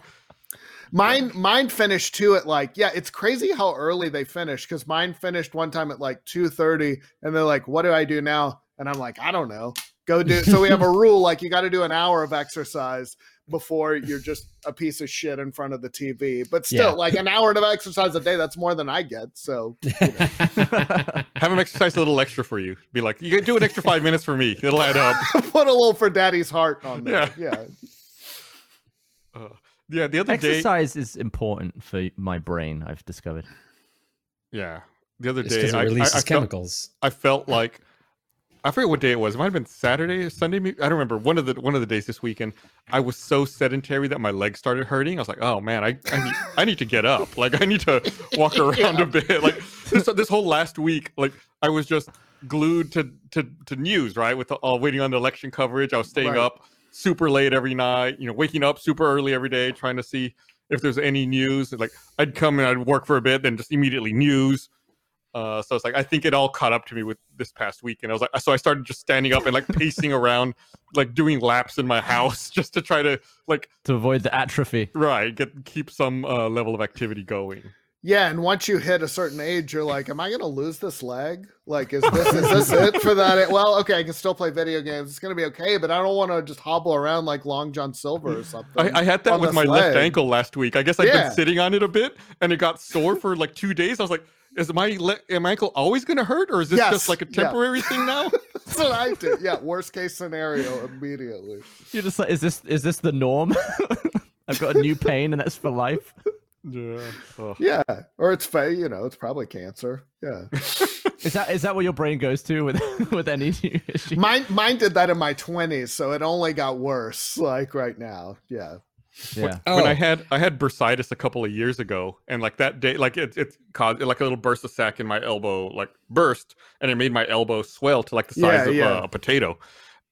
D: Mine, mine finished too at like, yeah, it's crazy how early they finish because mine finished one time at like two thirty, and they're like, "What do I do now?" And I'm like, "I don't know. Go do." So we have a rule like you got to do an hour of exercise before you're just a piece of shit in front of the TV. But still,
E: Yeah.
D: like an hour of exercise a day, that's more than I get. So
B: Have him exercise a little extra for you. Be like, you can do an extra five minutes for me. It'll add up.
D: put a little for Daddy's heart on there. Yeah,
B: Uh, yeah, the other day.
C: Exercise is important for my brain. I've discovered.
B: Yeah, the other
E: It's
B: day
E: because it
B: I, I,
E: releases
B: I felt,
E: chemicals.
B: I felt like I forget what day it was. It might have been Saturday or Sunday. maybe- I don't remember. One of the one of the days this weekend, I was so sedentary that my legs started hurting. I was like, "Oh man, I I need, I need to get up. Like I need to walk around a bit." Like this this whole last week, like I was just glued to to to news, right? With all waiting on the election coverage. I was staying
D: Right.
B: up super late every night. You know, waking up super early every day, trying to see if there's any news. Like I'd come and I'd work for a bit, then just immediately news. Uh, so it's like I think it all caught up to me with this past week, and I was like, so I started just standing up and like pacing around, like doing laps in my house just to try to like
C: to avoid the atrophy.
B: right get keep some uh, level of activity going.
D: Yeah, and once you hit a certain age, you're like, "Am I going to lose this leg? Like, is this is this it for that? Well, okay, I can still play video games. It's going to be okay, but I don't want to just hobble around like Long John Silver or something."
B: I, I had that with
D: this
B: my left ankle last week. I guess I've
D: Yeah.
B: been sitting on it a bit, and it got sore for like two days. I was like, is my le- my ankle always going to hurt, or is this
D: Yes,
B: just like a
D: yeah.
B: temporary thing now?
D: That's what I did. Yeah, worst case scenario immediately.
C: You're just like, is this is this the norm? I've got a new pain and that's for life.
B: Yeah. Ugh.
D: Yeah, or it's fa you know, it's probably cancer. Yeah,
C: Is that is that what your brain goes to with with any new issue?
D: mine mine did that in my twenties, so it only got worse. Like right now, yeah.
C: yeah.
B: when I
E: Oh.
B: had I had bursitis a couple of years ago, and like that day, like it it caused like a little burst of sac in my elbow, like burst, and it made my elbow swell to like the size
D: Yeah,
B: of
D: yeah.
B: uh, a potato.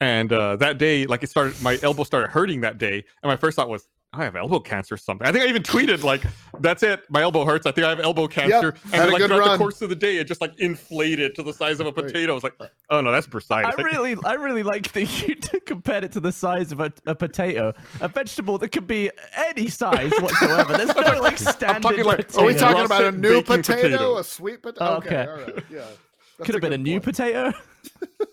B: And uh, that day, like it started, my elbow started hurting that day, and my first thought was, I have elbow cancer or something. I think I even tweeted like, "That's it, my elbow hurts. I think I have elbow cancer." and
D: had a
B: like throughout
D: run.
B: the course of the day, it just like inflated to the size of a potato. I was like, "Oh no, that's bursitis."
C: I really, I really like that you compared it to the size of a, a potato, a vegetable that could be any size whatsoever. There's no like standard.
B: talking like-
C: potato.
D: Are we talking about a new potato,
B: potato.
D: a sweet potato?
C: Oh,
D: okay,
C: okay.
D: all right, yeah. That's
C: Could have been a new
D: point.
C: potato.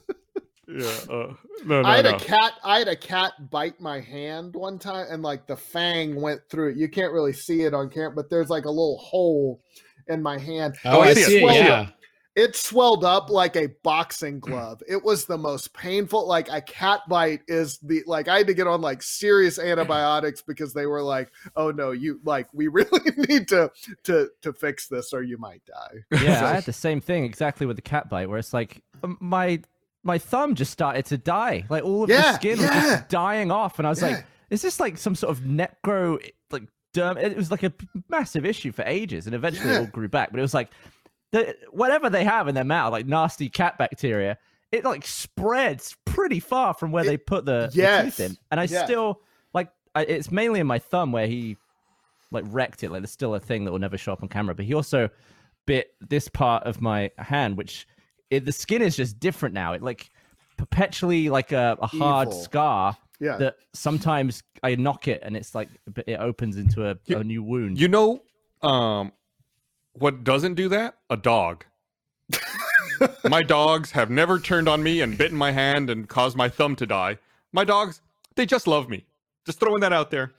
B: yeah, uh, no, no,
D: I had
B: no.
D: a cat. I had a cat bite my hand one time, and like the fang went through it. You can't really see it on camera, but there's like a little hole in my hand.
E: Oh,
B: I
E: I
B: see it.
E: see it.
B: Well,
E: Yeah.
D: It swelled up like a boxing glove. It was the most painful. Like a cat bite is the like I had to get on like serious antibiotics because they were like, "Oh no, you like we really need to to to fix this or you might die."
C: Yeah, I had the same thing exactly with the cat bite, where it's like my my thumb just started to die, like all of
D: Yeah,
C: the skin was just dying off, and I was
D: Yeah.
C: like, "Is this like some sort of necro like derm?" It was like a massive issue for ages, and eventually it all grew back. But it was like the whatever they have in their mouth, like nasty cat bacteria, it like spreads pretty far from where
D: It-
C: they put the, the
D: yes,
C: tooth in, and I
D: yeah.
C: still like I, it's mainly in my thumb where he like wrecked it. Like there's still a thing that will never show up on camera, but he also bit this part of my hand, which it, the skin is just different now. It like perpetually like a, a hard
D: Evil.
C: scar
D: Yeah.
C: that sometimes I knock it and it's like it opens into a,
B: You-
C: a new wound.
B: You know, um, what doesn't do that? A dog. my dogs have never turned on me and bitten my hand and caused my thumb to die. My dogs, they just love me. Just throwing that out there.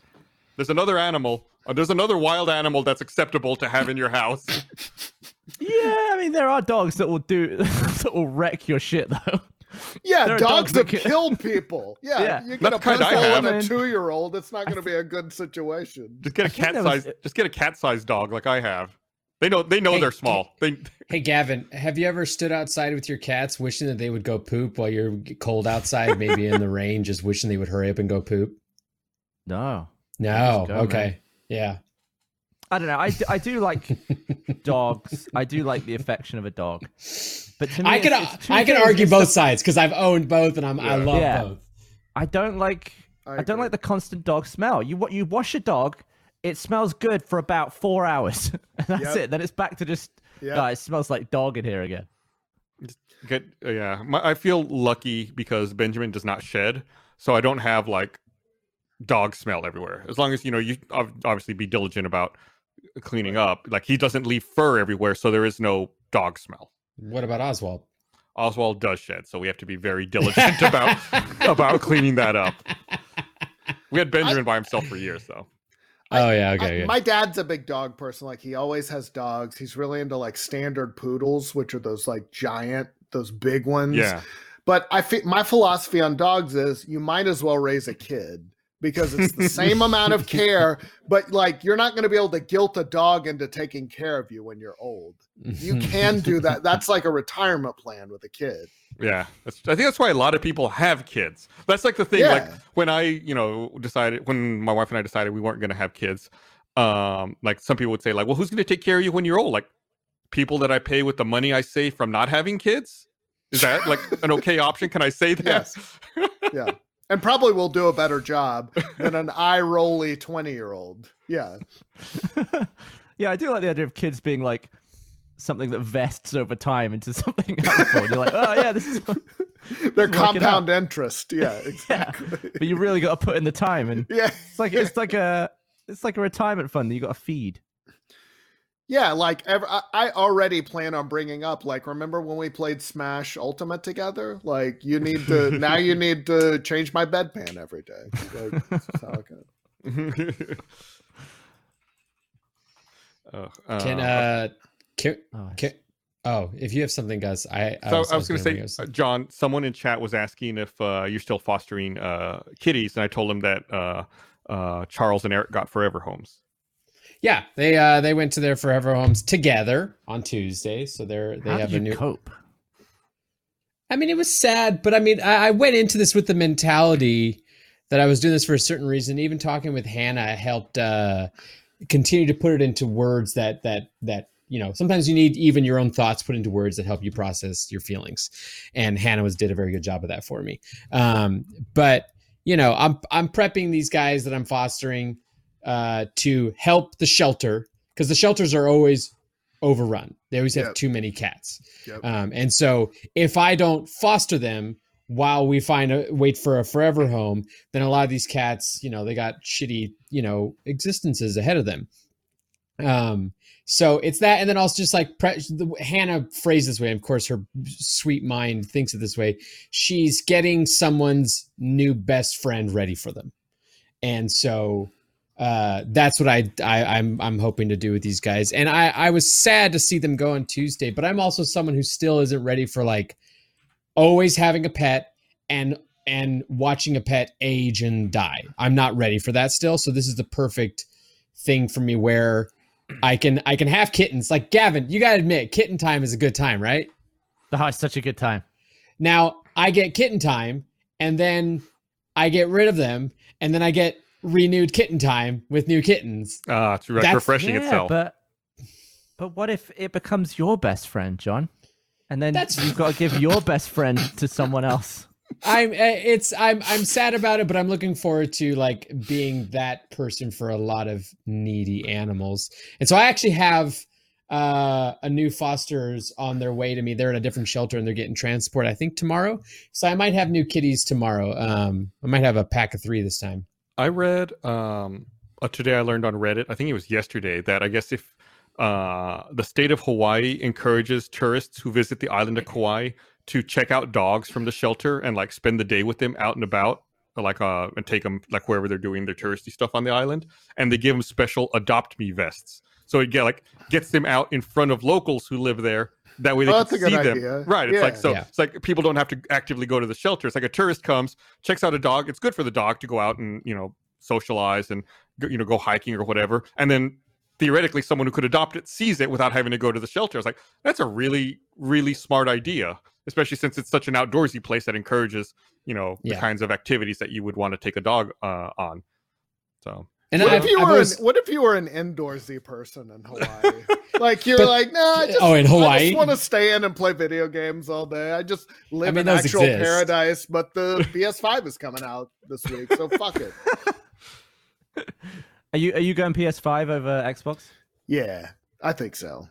B: There's another animal. Uh, there's another wild animal that's acceptable to have in your house.
C: yeah, I mean there are dogs that will do that will wreck your shit though.
D: Yeah, dogs,
C: dogs
D: that
C: that can-
D: killed people. Yeah,
C: Yeah.
D: you
B: That's
D: get a
B: the kind
D: pistol and a two-year-old. It's not going to be a good situation.
B: Just get a cat
C: that was-
B: size. Just get a cat sized dog like I have. They know. They know
E: Hey,
B: they're small. They.
E: Hey Gavin, have you ever stood outside with your cats wishing that they would go poop while you're cold outside, maybe in the rain, just wishing they would hurry up and go poop?
C: No.
E: No.
C: Go,
E: okay.
C: man.
E: Yeah.
C: I don't know. I do like dogs. I do like the affection of a dog. But to me,
E: I can
C: it's- it's
E: I can argue both
C: the-
E: sides because I've owned both and I'm I love
C: Yeah.
E: both.
C: I don't like
D: I
C: I, don't like the constant dog smell. You wa- you wash a dog, it smells good for about four hours. and that's
D: Yep.
C: it. Then it's back to just
D: Yeah.
C: "Ah, it smells like dog in here again.
B: Get uh, yeah. My, I feel lucky because Benjamin does not shed, so I don't have like dog smell everywhere. As long as you know you ob- obviously be diligent about cleaning up. Like he doesn't leave fur everywhere, so there is no dog smell.
E: What about Oswald?
B: Oswald does shed, so we have to be very diligent about about cleaning that up. We had Benjamin by himself for years, though.
E: Oh yeah,
D: I-
E: okay. yeah.
D: my dad's a big dog person. Like he always has dogs. He's really into like standard poodles, which are those like giant, those big ones.
B: Yeah,
D: But I think my philosophy on dogs is you might as well raise a kid because it's the same amount of care, but like you're not going to be able to guilt a dog into taking care of you when you're old. You can do that. That's like a retirement plan with a kid.
B: Yeah, that's, I think that's why a lot of people have kids. That's like the thing. Like when I, you know, decided when my wife and I decided we weren't going to have kids. Um, like some people would say, like, well, who's going to take care of you when you're old? Like people that I pay with the money I save from not having kids. Is that like an okay option? Can I say that?
D: Yes. Yeah. And probably will do a better job than an eye rolly 20 year old. Yeah.
C: yeah, I do like the idea of kids being like something that vests over time into something helpful. You're like, oh yeah, this is.
D: Their compound interest. Yeah, exactly.
C: But you really got to put in the time, and
D: Yeah.
C: it's like it's like a it's like a retirement fund that you got to feed.
D: Yeah, like ever, I, I already plan on bringing up. Like, remember when we played Smash Ultimate together? Like, you need to now. You need to change my bedpan every day. Like, that's how it goes.
B: Oh,
E: Can
B: uh,
E: uh, can,
C: Oh,
E: can, oh, if you have something, Gus, I I
B: so
E: was,
B: I was, going to
E: gonna
B: say,
E: bring
B: uh, Jon, someone in chat was asking if uh, you're still fostering uh, kitties, and I told him that uh, uh, Charles and Eric got forever homes.
E: Yeah, they uh they went to their forever homes together on Tuesday, so they're they
C: How
E: have a
C: you
E: new.
C: cope?
E: I mean, it was sad, but I mean, I, I went into this with the mentality that I was doing this for a certain reason. Even talking with Hannah helped uh continue to put it into words that that that you know sometimes you need even your own thoughts put into words that help you process your feelings and hannah was did a very good job of that for me um but you know i'm i'm prepping these guys that i'm fostering uh to help the shelter because the shelters are always overrun. They always have
D: Yep.
E: too many cats.
D: Yep.
E: um and so if i don't foster them while we find a wait for a forever home then a lot of these cats you know they got shitty you know existences ahead of them. Um so it's that and then also just like pre- the, hannah phrased this way of course her sweet mind thinks it this way. She's getting someone's new best friend ready for them. And so uh that's what I, I i'm i'm hoping to do with these guys and i i was sad to see them go on tuesday but i'm also someone who still isn't ready for like always having a pet and and watching a pet age and die i'm not ready for that still so this is the perfect thing for me where I can I can have kittens. Like Gavin, you gotta admit, kitten time is a good time, right?
C: Oh, it's such a good time.
E: Now I get kitten time, and then I get rid of them, and then I get renewed kitten time with new kittens.
B: Ah, it's re- refreshing
C: yeah,
B: itself.
C: but but what if it becomes your best friend, Jon? And then
E: That's-
C: you've got to give your best friend to someone else.
E: I'm eh, it's I'm I'm sad about it, but I'm looking forward to like being that person for a lot of needy animals. And so I actually have uh a new fosters on their way to me. They're in a different shelter and they're getting transport I think tomorrow. So I might have new kitties tomorrow. Um I might have a pack of 3 this time.
B: I read um today. I learned on Reddit. I think it was yesterday that I guess if uh the state of Hawaii encourages tourists who visit the island of Kauai to check out dogs from the shelter and like spend the day with them out and about, like uh and take them like wherever they're doing their touristy stuff on the island, and they give them special adopt me vests. So it get like gets them out in front of locals who live there. That way they
D: Oh,
B: can see them.
D: idea.
B: Right. It's like so
E: Yeah.
B: it's like people don't have to actively go to the shelter. It's like a tourist comes, checks out a dog. It's good for the dog to go out and you know socialize and you know go hiking or whatever. And then theoretically, someone who could adopt it sees it without having to go to the shelter. It's like that's a really really smart idea, especially since it's such an outdoorsy place that encourages you know the
E: Yeah.
B: kinds of activities that you would want to take a dog uh, on. So
E: And
D: What
E: I've,
D: if you
E: I've
D: were
E: always-
D: an, what if you were an indoorsy person in Hawaii? like you're
E: But-
D: like, nah, I uh, just,
E: oh, in
D: I just want to stay in and play video games all day. I just live
E: mean,
D: in
E: those
D: actual
E: exist.
D: paradise, but the PS5 is coming out this week, so fuck it.
C: Are you are you going PS5 over Xbox?
D: Yeah, I think so.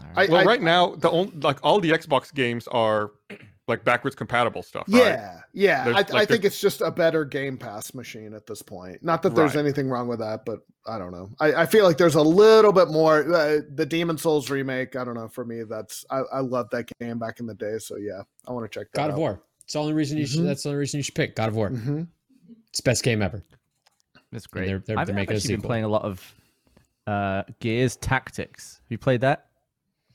C: All
D: I,
B: well,
D: I-
B: right now the only like all the Xbox games are like backwards compatible stuff. right?
D: Yeah, yeah.
B: There's,
D: I,
B: like,
D: I think it's just a better Game Pass machine at this point. Not that there's
B: Right.
D: anything wrong with that, but I don't know. I, I feel like there's a little bit more. Uh, the Demon's Souls remake. I don't know. For me, that's I, I love that game back in the day. So yeah, I want to check that
E: God
D: out.
E: of War. It's the only reason you should
D: Mhm.
E: that's the only reason you should pick God of War.
D: hmm
E: It's best game ever.
C: That's great.
E: they're- they're-
C: I've,
E: they're
C: I've
E: a
C: actually been playing a lot of uh, Gears Tactics. Have you played that?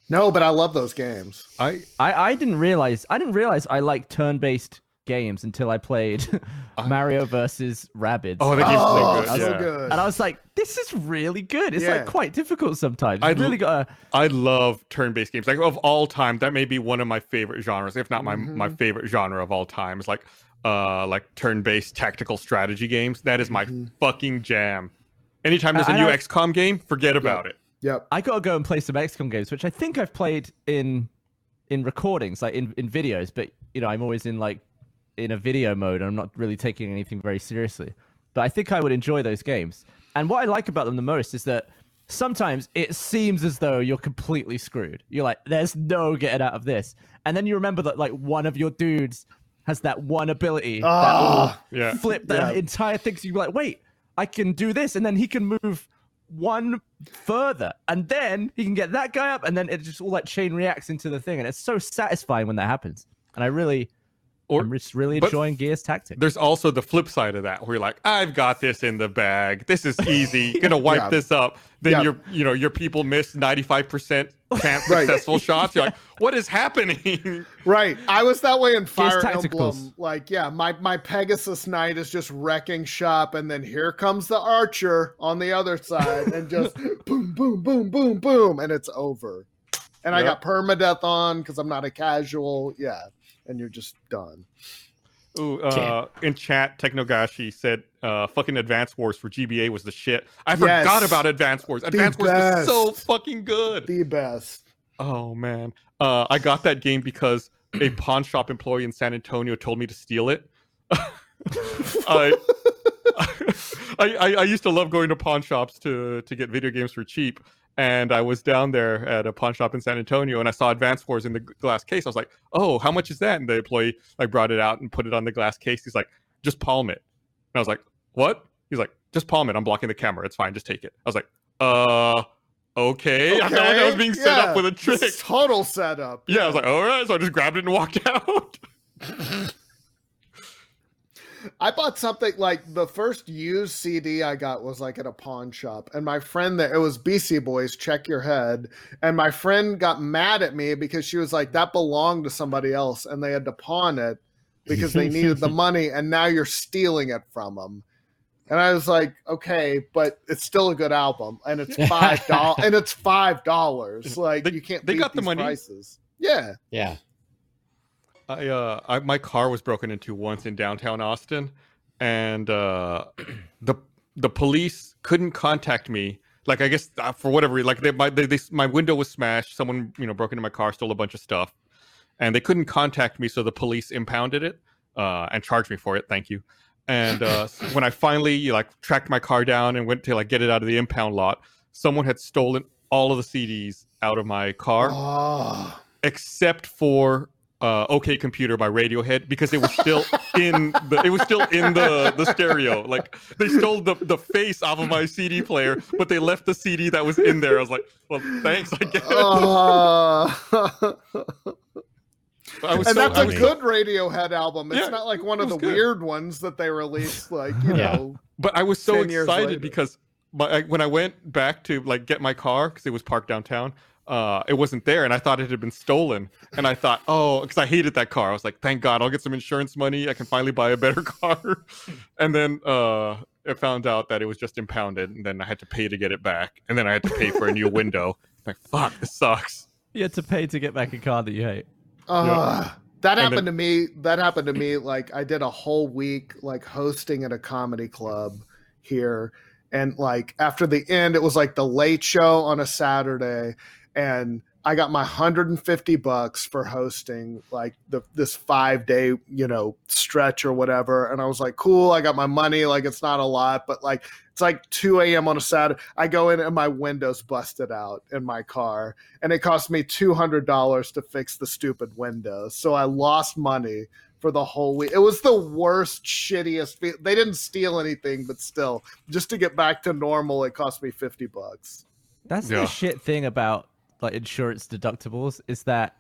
D: No, but I love those games.
B: I
C: I, I didn't realize I didn't realize I like turn-based games until I played Mario versus Rabbids.
B: Oh, that game's so
D: Oh,
B: good.
D: so
B: yeah.
D: good.
C: and I was like, this is really good. It's
D: Yeah.
C: like quite difficult sometimes.
B: I'd
C: I'd really got
B: I love turn-based games. Like of all time, that may be one of my favorite genres, if not my my
D: Mhm.
B: favorite genre of all time. Is like uh like turn-based tactical strategy games. That is my
D: Mhm.
B: fucking jam. Anytime there's a
C: I-
B: new
C: I-
B: XCOM game, forget about it.
D: Yep.
C: I got to go and play some XCOM games, which I think I've played in in recordings, like in, in videos. But you know, I'm always in like in a video mode, and I'm not really taking anything very seriously. But I think I would enjoy those games. And what I like about them the most is that sometimes it seems as though you're completely screwed. You're like, there's no getting out of this. And then you remember that like one of your dudes has that one ability that will
D: Ah,
B: Yeah.
C: flip the
D: Yeah.
C: entire thing. So you're like, wait, I can do this, and then he can move one further, and then he can get that guy up, and then it just all that chain reacts into the thing, and it's so satisfying when that happens. And I really,
B: Or
C: I'm just really enjoying Gears Tactics.
B: there's also the flip side of that where you're like, I've got this in the bag. This is easy. Gonna wipe
D: Yeah.
B: this up. Then
D: Yeah.
B: your you know your people miss 95% chance
D: Right.
B: successful shots. You're like, what is happening?
D: Right. I was that way in Fire Emblem. Like, yeah, my, my Pegasus Knight is just wrecking shop, and then here comes the archer on the other side, and just boom, boom, boom, boom, boom, and it's over. And I
B: Yep.
D: got permadeath on because I'm not a casual. Yeah. And you're just done.
B: Ooh, uh, in chat, Technogashi said, uh, "Fucking Advance Wars for GBA was the shit." I forgot about Advance Wars. Advance Wars was so fucking good.
D: The best.
B: Oh man, uh, I got that game because a pawn shop employee in San Antonio told me to steal it. I, I, I I used to love going to pawn shops to to get video games for cheap, and I was down there at a pawn shop in San Antonio, and I saw Advance Wars in the glass case. I was like, "Oh, how much is that?" And the employee like brought it out and put it on the glass case. He's like, "Just palm it." And I was like, "What?" He's like, "Just palm it. I'm blocking the camera. It's fine. Just take it." I was like, "Uh." Okay, I felt like I was being set up with a
D: this
B: trick.
D: is Total setup.
B: Yeah, I was like, all right. So I just grabbed it and walked out.
D: I bought something like the first used CD I got was like at a pawn shop, and my friend there it was Beastie Boys, check your head, and my friend got mad at me because she was like that belonged to somebody else, and they had to pawn it because they needed the money, and now you're stealing it from them. And I was like, okay, but it's still a good album, and it's five dollars, and it's five dollars. Like
B: They-
D: you can't.
B: they
D: beat
B: got the money.
D: Prices. Yeah.
E: Yeah.
B: I, uh, I, my car was broken into once in downtown Austin, and uh, the the police couldn't contact me. Like I guess uh, for whatever reason, like they, my they, they, my window was smashed. Someone you know broke into my car, stole a bunch of stuff, and they couldn't contact me. So the police impounded it uh, and charged me for it. Thank you. And uh, when I finally like tracked my car down and went to like get it out of the impound lot, someone had stolen all of the CDs out of my car
D: Oh.
B: except for uh, OK Computer by Radiohead because it was still in the it was still in the the stereo. Like they stole the the face off of my CD player, but they left the CD that was in there. I was like, well, thanks, I guess.
D: Oh.
B: I was
D: and
B: so,
D: that's
B: I
D: a
B: was
D: good Radiohead album. It's
B: Yeah,
D: not like one of the
B: good.
D: weird ones that they released, like you
E: Yeah.
D: know.
B: but I was so excited because my, I, when I went back to like get my car because it was parked downtown, uh, it wasn't there, and I thought it had been stolen. And I thought, oh, because I hated that car. I was like, thank God, I'll get some insurance money. I can finally buy a better car. and then uh, I found out that it was just impounded, and then I had to pay to get it back, and then I had to pay for a new window. Like, fuck, this sucks.
C: You had to pay to get back a car that you hate.
D: Uh, That
B: And
D: happened to me. That happened to me. Like I did a whole week like hosting at a comedy club here, and like after the end, it was like the late show on a Saturday, and I got my 150 bucks for hosting like the this five day you know stretch or whatever, and I was like, cool, I got my money. Like it's not a lot, but like it's like 2 a.m. on a Saturday. I go in and my windows busted out in my car, and it cost me $200 to fix the stupid windows. So I lost money for the whole week. It was the worst, shittiest. Fe- they didn't steal anything, but still, just to get back to normal, it cost me 50 bucks.
C: That's
B: Yeah.
C: the shit thing about like insurance deductibles is that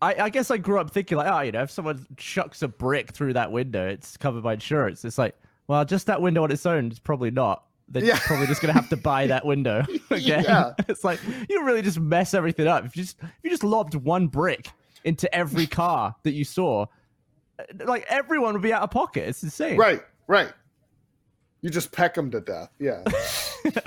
C: I, I guess I grew up thinking like, oh, you know, if someone chucks a brick through that window, it's covered by insurance. It's like, well, just that window on its own is probably not. They're
D: Yeah.
C: probably just gonna have to buy that window again.
D: Yeah.
C: It's like you really just mess everything up. If you just if you just lobbed one brick into every car that you saw, uh, like everyone would be out of pocket. It's insane.
D: Right, right. You just peck them to death. Yeah.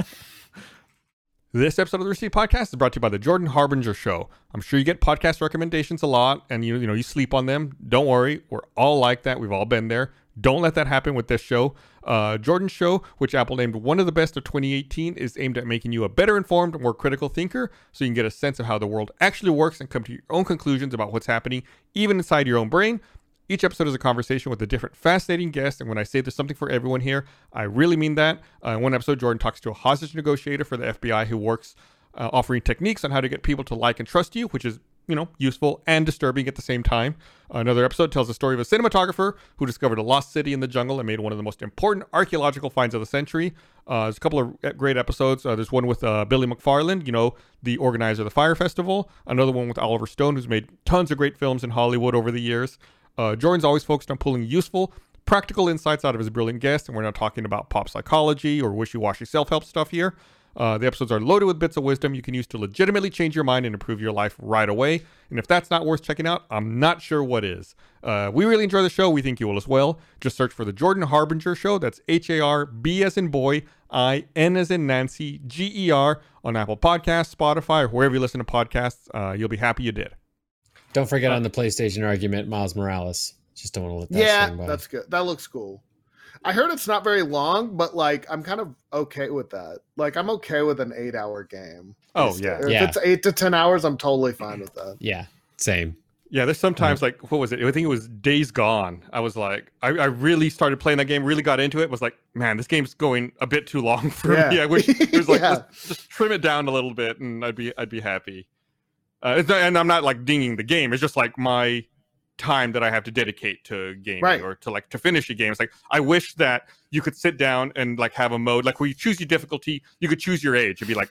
B: This episode of the Receipt Podcast is brought to you by the Jordan Harbinger Show. I'm sure you get podcast recommendations a lot, and you you know you sleep on them. Don't worry, we're all like that. We've all been there. Don't let that happen with this show. Uh, Jordan's show, which Apple named one of the best of 2018, is aimed at making you a better informed, more critical thinker, so you can get a sense of how the world actually works and come to your own conclusions about what's happening, even inside your own brain. Each episode is a conversation with a different fascinating guest, and when I say there's something for everyone here, I really mean that. Uh, in one episode, Jordan talks to a hostage negotiator for the FBI who works uh, offering techniques on how to get people to like and trust you, which is you know useful and disturbing at the same time. Another episode tells the story of a cinematographer who discovered a lost city in the jungle and made one of the most important archaeological finds of the century. Uh, there's a couple of great episodes. Uh, there's one with uh, Billy McFarland, you know, the organizer of the Fire Festival. Another one with Oliver Stone, who's made tons of great films in Hollywood over the years. Uh, Jordan's always focused on pulling useful, practical insights out of his brilliant guests, and we're not talking about pop psychology or wishy-washy self-help stuff here. Uh, the episodes are loaded with bits of wisdom you can use to legitimately change your mind and improve your life right away. And if that's not worth checking out, I'm not sure what is. Uh, we really enjoy the show. We think you will as well. Just search for the Jordan Harbinger Show. That's H A R B as in boy, I N as in Nancy, G E R on Apple Podcasts, Spotify, or wherever you listen to podcasts. Uh, you'll be happy you did.
E: Don't forget on the PlayStation argument, Miles Morales. Just don't want to let that
D: yeah,
E: swing by.
D: that's good. That looks cool. I heard it's not very long, but like I'm kind of okay with that. Like I'm okay with an eight hour game.
B: Oh,
D: If-
B: yeah.
D: If
E: Yeah.
D: it's eight to ten hours, I'm totally fine with that.
E: yeah, same.
B: Yeah, there's sometimes like what was it? I think it was Days Gone. I was like, I, I really started playing that game, really got into it. Was like, man, this game's going a bit too long for
D: Yeah.
B: me. I wish it was like
D: Yeah.
B: just, just trim it down a little bit, and I'd be I'd be happy. Uh, and I'm not like dinging the game. It's just like my time that I have to dedicate to gaming
D: Right.
B: or to like to finish a game. It's like I wish that you could sit down and like have a mode like where you choose your difficulty. You could choose your age and be like.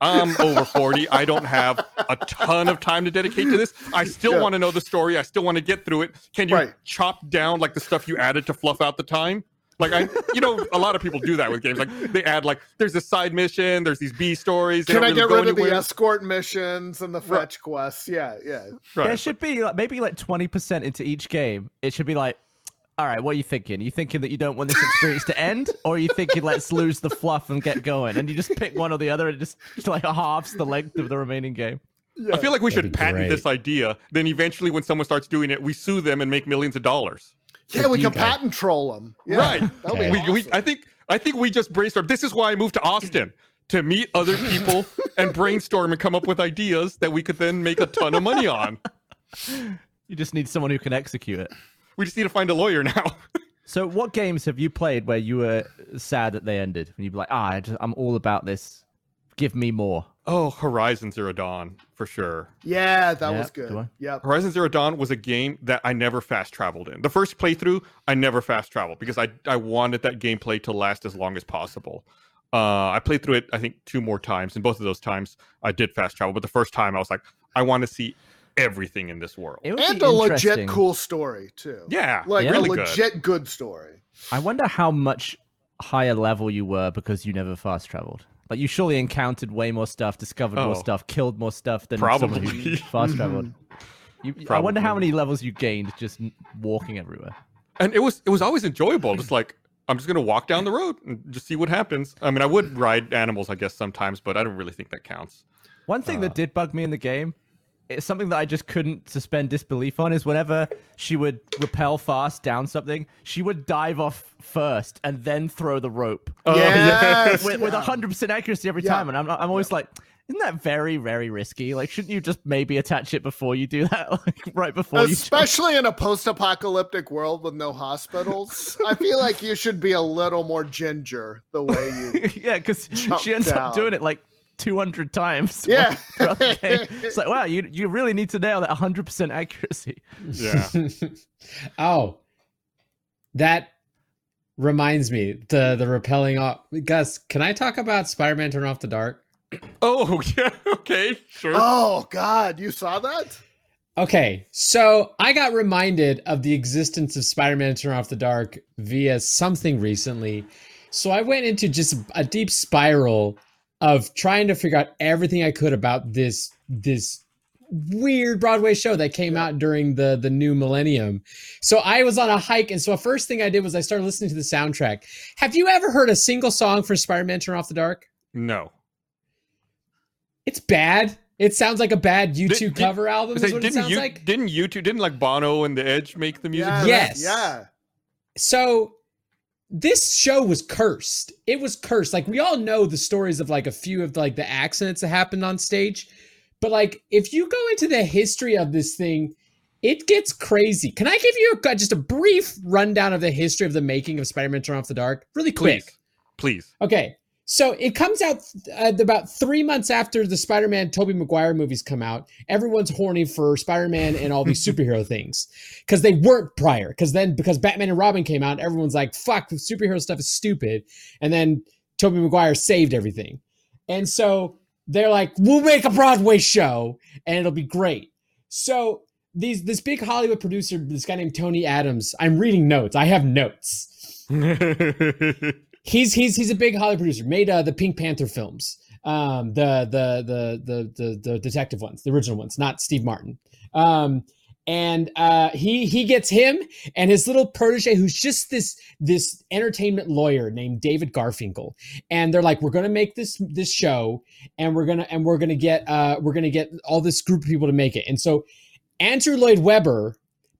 B: I'm over 40. I don't have a ton of time to dedicate to this. I still
D: Yeah.
B: want to know the story. I still want to get through it. Can you
D: Right.
B: chop down like the stuff you added to fluff out the time? Like I, you know, a lot of people do that with games. Like they add like there's a side mission, there's these B stories. they
D: Can
B: don't
D: I
B: really
D: get
B: go
D: rid of the escort missions and the
B: Right.
D: fetch quests? Yeah, yeah.
B: Right.
C: There should be like, maybe like twenty percent into each game. It should be like, all right, what are you thinking? you thinking that you don't want this experience to end, or are you thinking let's lose the fluff and get going? And you just pick one or the other, and just, just like halves the length of the remaining game.
B: I feel like we
E: That'd
B: should patent
E: great.
B: this idea. Then eventually, when someone starts doing it, we sue them and make millions of dollars.
D: Yeah, we can
E: Okay.
D: patent troll them. Yeah,
B: Right.
D: That would be
E: Okay.
B: We, we. I think I think we just brainstorm. This is why I moved to Austin to meet other people and brainstorm and come up with ideas that we could then make a ton of money on.
C: You just need someone who can execute it.
B: We just need to find a lawyer now.
C: So, what games have you played where you were sad that they ended? And you'd be like, ah, I just, I'm all about this. Give me more.
B: Oh, Horizon Zero Dawn for sure.
D: Yeah, that
C: Yeah,
D: was good. Yeah.
B: Horizon Zero Dawn was a game that I never fast traveled in. The first playthrough, I never fast traveled because I I wanted that gameplay to last as long as possible. Uh, I played through it, I think, two more times, and both of those times I did fast travel. But the first time, I was like, I want to see everything in this world.
D: And a legit cool story too.
B: Yeah,
D: Like
C: Yeah.
D: a
B: really good.
D: legit good story.
C: I wonder how much higher level you were because you never fast traveled. Like you surely encountered way more stuff, discovered more
B: Oh.
C: stuff, killed more stuff than
B: Probably.
C: fast traveled. You, I wonder how many levels you gained just walking everywhere.
B: and it was it was always enjoyable. Just like I'm just gonna walk down the road and just see what happens. I mean, I would ride animals, I guess, sometimes, but I don't really think that counts.
C: One thing
B: Uh.
C: that did bug me in the game, something that I just couldn't suspend disbelief on, is whenever she would rappel fast down something, she would dive off first and then throw the rope
B: Oh,
D: yes,
C: with, with 100% accuracy every
D: Yeah.
C: time. And I'm, I'm always like, isn't that very, very risky? Like, shouldn't you just maybe attach it before you do that? Like, right before you?
D: Especially in a post-apocalyptic world with no hospitals, I feel like you should be a little more ginger the way you.
C: yeah, because she ends
D: down.
C: up doing it like 200 times.
D: Yeah.
C: throughout the game. It's like, wow, you, you really need to nail that 100% accuracy.
B: yeah.
E: oh, that reminds me the the repelling off. Gus, can I talk about Spider-Man Turn Off the Dark?
B: Oh yeah. Okay. Sure.
D: oh God, you saw that?
E: Okay, so I got reminded of the existence of Spider-Man Turn Off the Dark via something recently. So I went into just a deep spiral of trying to figure out everything I could about this this weird Broadway show that came out during the the new millennium. So I was on a hike, and so the first thing I did was I started listening to the soundtrack. Have you ever heard a single song for Spider-Man Turn Off the Dark?
B: No.
E: It's bad. It sounds like a bad U2
B: Did- did-
E: cover album. Is
B: Say,
E: what it
B: didn't
E: sounds
B: you
E: like.
B: didn't U2 didn't like Bono and the Edge make the music?
D: Yeah,
E: Yes.
D: Yeah.
E: so this show was cursed. It was cursed. Like we all know the stories of like a few of like the accidents that happened on stage, but like if you go into the history of this thing, it gets crazy. Can I give you a, just a brief rundown of the history of the making of Spider-Man: Turn Off the Dark, really quick?
B: Please. Please.
E: Okay. So it comes out uh, about three months after the Spider-Man Tobey Maguire movies come out. Everyone's horny for Spider-Man and all these superhero things because they weren't prior. Because then, because Batman and Robin came out, everyone's like, "Fuck, superhero stuff is stupid." And then Tobey Maguire saved everything, and so they're like, "We'll make a Broadway show, and it'll be great." So these this big Hollywood producer, this guy named Tony Adams. I'm reading notes. I have notes he's he's he's a big Hollywood producer. Made uh, the Pink Panther films, um, the, the the the the the detective ones, the original ones, not Steve Martin. Um, and uh, he he gets him and his little protege, who's just this this entertainment lawyer named David Garfinkel. And they're like, we're gonna make this this show, and we're gonna and we're gonna get uh we're gonna get all this group of people to make it. And so Andrew Lloyd Webber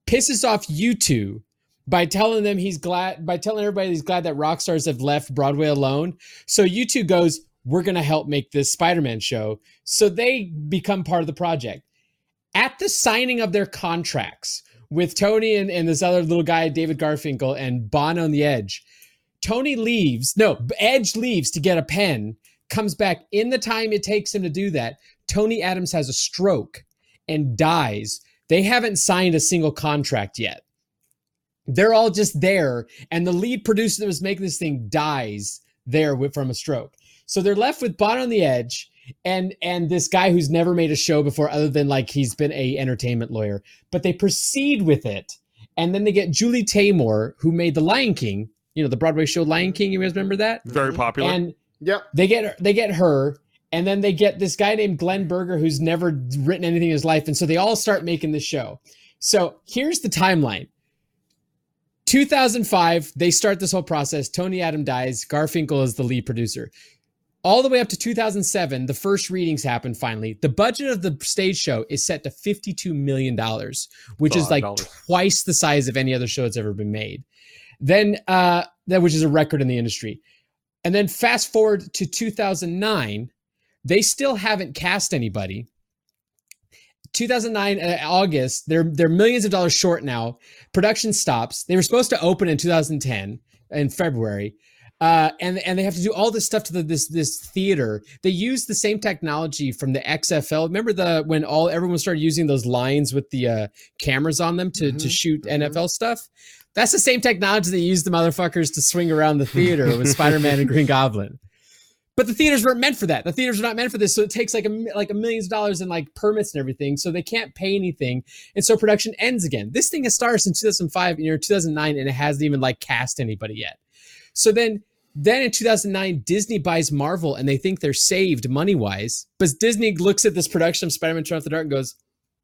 E: pisses off U2 by telling them he's glad by telling everybody he's glad that rock stars have left Broadway alone. So U2 goes, "We're to help make this Spider-Man show." So they become part of the project. At the signing of their contracts with Tony and, and this other little guy, David Garfinkel, and Bono on the Edge, Tony leaves. No, Edge leaves to get a pen. Comes back in the time it takes him to do that. Tony Adams has a stroke and dies. They haven't signed a single contract yet they're all just there and the lead producer that was making this thing dies there with, from a stroke. So they're left with Bon on the edge and and this guy who's never made a show before other than like he's been a entertainment lawyer. But they proceed with it and then they get julie taymor who made the lion king you know the broadway show lion king you guys remember that?
B: Very mm-hmm. popular.
E: and
D: Yep.
E: they get they get her and then they get this guy named glen berger who's never written anything in his life and so they all start making the show. So here's the timeline 2005 they start this whole process. Tony adam dies. Garfinkel is the lead producer. All the way up to 2007 the first readings happen finally. The budget of the stage show is set to 52 million dollars which is like twice the size of any other show that's ever been made. Then uh that which is a record in the industry. And then fast forward to 2009 they still haven't cast anybody 2009 uh, August, they're they're millions of dollars short now. Production stops. They were supposed to open in 2010 in February. Uh, and and they have to do all this stuff to the, this this theater. They use the same technology from the XFL. Remember the when all everyone started using those lines with the uh, cameras on them to to
D: Mhm,
E: shoot
D: mhm.
E: NFL stuff. That's the same technology they used the motherfuckers to swing around the theater with Spider Man and Green Goblin. But the theaters weren't meant for that. The theaters are not meant for this, so it takes like a like a millions of dollars in like permits and everything. So they can't pay anything, and so production ends again. This thing has started since 2005, you know, 2009, and it hasn't even like cast anybody yet. So then, then in 2009, Disney buys Marvel, and they think they're saved money wise. But Disney looks at this production of Spider-Man: Turn Off the Dark and goes,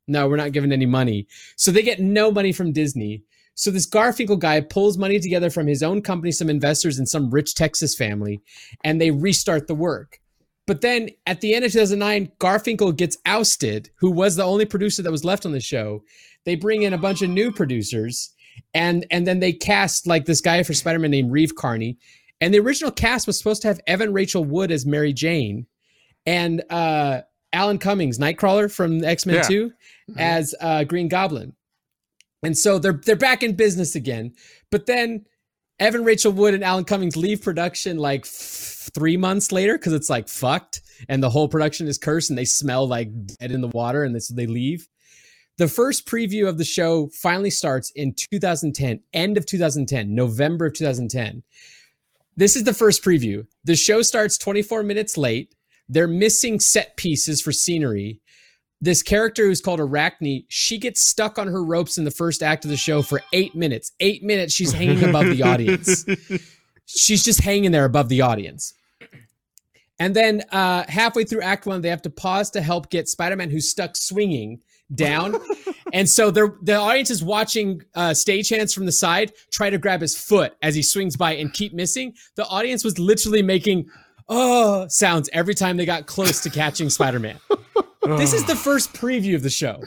E: "No, we're not giving any money." So they get no money from Disney. So this Garfinkel guy pulls money together from his own company, some investors, and some rich Texas family, and they restart the work. But then at the end of 2009, Garfinkel gets ousted, who was the only producer that was left on the show. They bring in a bunch of new producers, and and then they cast like this guy for Spider-Man named Reeve Carney. And the original cast was supposed to have Evan Rachel Wood as Mary Jane, and uh, Alan Cummings, Nightcrawler from X Men
B: Yeah.
E: 2, as uh, Green Goblin. And so they're they're back in business again. But then Evan Rachel Wood and Alan Cummings leave production like f- three months later because it's like fucked and the whole production is cursed and they smell like dead in the water and they, so they leave. The first preview of the show finally starts in 2010, end of 2010, November of 2010. This is the first preview. The show starts 24 minutes late. They're missing set pieces for scenery this character who's called Arachne, she gets stuck on her ropes in the first act of the show for eight minutes. Eight minutes, she's hanging above the audience. She's just hanging there above the audience. And then uh, halfway through Act One, they have to pause to help get Spider-Man, who's stuck swinging, down. and so they're, the audience is watching uh, stagehands from the side try to grab his foot as he swings by and keep missing. The audience was literally making oh sounds every time they got close to catching Spider-Man. this is the first preview of the show.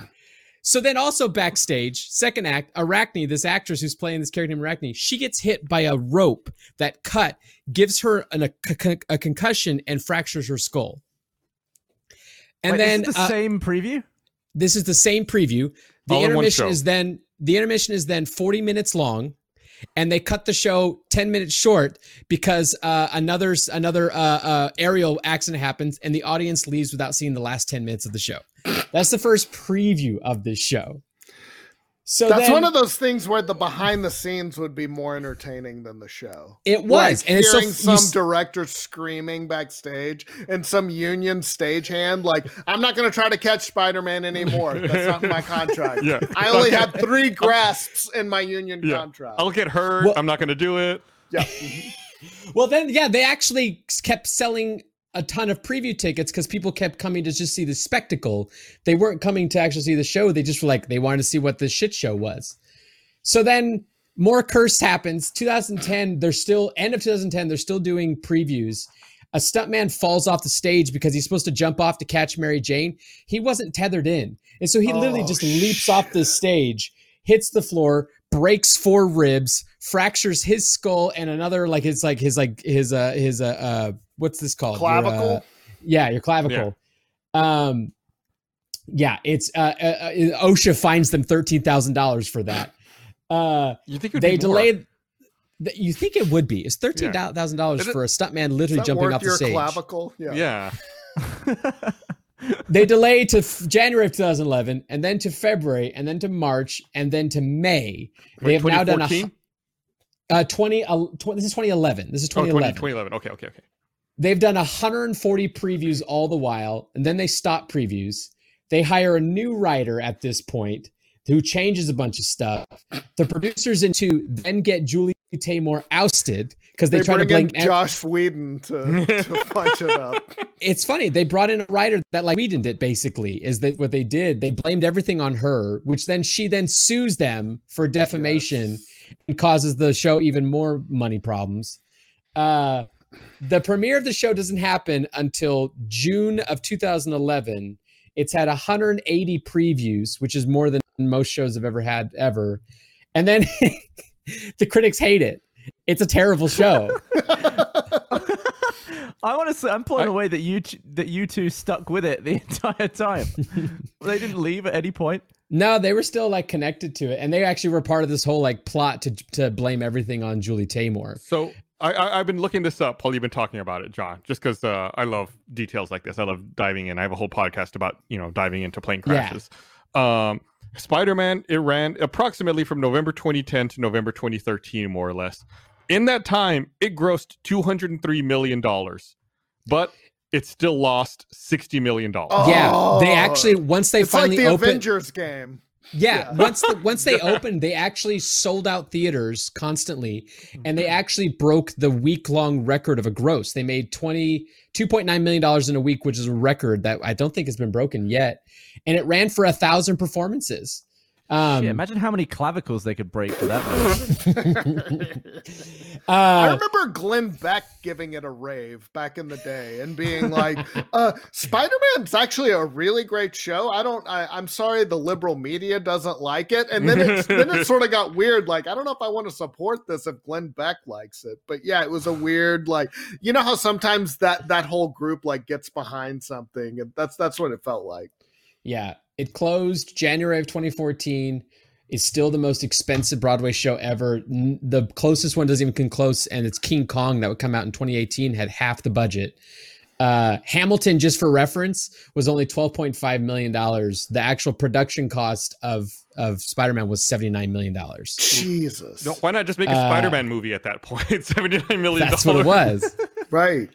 E: So then also backstage, second act, Arachne, this actress who's playing this character named Arachne, she gets hit by a rope that cut, gives her an, a, con- a concussion and fractures her skull. And
C: Wait,
E: then
C: is the
E: uh,
C: same preview.
E: this is the same preview. The
B: All in one
E: intermission
B: show.
E: is then the intermission is then 40 minutes long. And they cut the show 10 minutes short because uh, another another uh, uh, aerial accident happens and the audience leaves without seeing the last 10 minutes of the show. That's the first preview of this show. So
D: That's
E: then
D: one of those things where the behind the scenes would be more entertaining than the show.
E: it was,
D: Like
E: and it's so
D: hearing
E: you
D: some
E: s-
D: director screaming backstage and some union stagehand like, "I'm not going to try to catch Spider-Man anymore. That's not my contract.
B: Yeah.
D: I only have three grasps in my union
B: Yeah.
D: contract."
B: I'll get hurt.
E: Well-
B: I'm not going to do it.
D: yeah,
E: Well, then, yeah, they actually kept selling a ton of preview tickets because people kept coming to just see the spectacle. They weren't coming to actually see the show. They just were like, they wanted to see what the shit show was. So then more curse happens. 2010, they're still, end of 2010, they're still doing previews. A stuntman falls off the stage because he's supposed to jump off to catch Mary Jane. He wasn't tethered in. And so he literally
D: Oh,
E: just leaps off the stage, hits the floor, breaks four ribs, fractures his skull and another like it's like his like his uh his uh, uh what's this called? Your,
D: clavicle.
E: uh, yeah, your clavicle. Um yeah, it's uh, uh uh, OSHA fines them $13,000 for that. Uh
B: You think it would
E: they
B: be
E: delayed th- you think it would be. It's thirteen thousand dollars for a stuntman
D: Is
E: literally
D: that
E: jumping
D: worth
E: off the
D: your
E: stage.
D: clavicle? Yeah.
B: Yeah.
E: They delayed to f- January of 2011, and then to February, and then to March, and then to May. They have now done a uh, 20, uh, tw- This is 2011. This is
B: Oh, 20,
E: 2011.
B: 2011. Okay, okay, okay.
E: They've done 140 previews all the while, and then they stop previews. They hire a new writer at this point who changes a bunch of stuff. The producers into then get Julie Taymor ousted because they,
D: They,
E: try to blame.
D: Joss Whedon to, to punch it up.
E: it's funny they brought in a writer that like we did basically is that what they did. They blamed everything on her which then she then sues them for defamation and causes the show even more money problems. Uh the premiere of the show doesn't happen until june of 2011 it's had 180 previews which is more than most shows have ever had ever. And then the critics hate it it's a terrible show
C: I want to say I'm blown
B: I-
C: away that you that U2 stuck with it the entire time. they didn't leave at any point.
E: No, they were still like connected to it, and they actually were part of this whole like plot to to blame everything on Julie Taymor.
B: So I, I, I've been looking this up while you've been talking about it, Jon, just because uh, I love details like this. I love diving in. I have a whole podcast about, you know, diving into plane
E: Yeah.
B: crashes. Um, Spider-Man, it ran approximately from November 2010 to November 2013, more or less. In that time, it grossed $203 million, but it still lost $60 million.
D: Oh,
E: yeah, they oh. actually once they
D: it's like the
E: opened.
D: Avengers game.
E: yeah,
D: yeah.
E: once the, once they opened, they actually sold out theaters constantly, and they mm-hmm. actually broke the week long record of a gross. They made 20 $2.9 million in a week, which is a record that I don't think has been broken yet, and it ran for a thousand performances. Um,
C: Shit, imagine how many clavicles they could break for that. much.
D: I
E: uh,
D: remember Glenn Beck giving it a rave back in the day and being like, uh, Spider-Man's actually a really great show. I don't I, I'm sorry the liberal media doesn't like it. And then it's then it sort of got weird. Like, I don't know if I want to support this if Glenn Beck likes it. But yeah, it was a weird, like, you know how sometimes that that whole group like gets behind something, and that's that's what it felt like.
E: Yeah, it closed January of 2014. It's still the most expensive Broadway show ever. The closest one doesn't even come close, and it's King Kong that would come out in 2018 had half the budget. Uh, Hamilton, just for reference, was only 12.5 million dollars. The actual production cost of of Spider Man was 79 million dollars.
D: Jesus.
B: No, why not just make a
E: Uh,
B: Spider-Man movie at that point? $79 million.
E: That's what it was.
D: Right.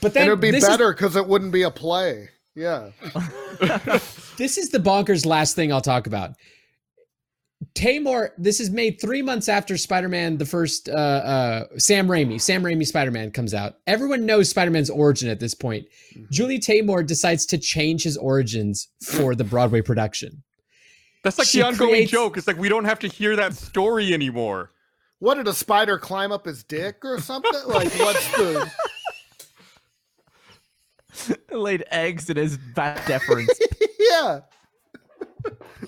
E: But then
D: and it would be better because it wouldn't be a play. Yeah.
E: this is the bonkers last thing I'll talk about. Taymor, this is made three months after Spider-Man, the first uh, uh, Sam Raimi, Sam Raimi Spider-Man comes out. Everyone knows Spider-Man's origin at this point.
D: Mm-hmm.
E: Julie Taymor decides to change his origins for the Broadway production.
B: That's like
E: She
B: the ongoing
E: creates-
B: joke. It's like we don't have to hear that story anymore.
D: What did a spider climb up his dick or something? like what's the
C: Laid eggs in his back deference.
D: yeah?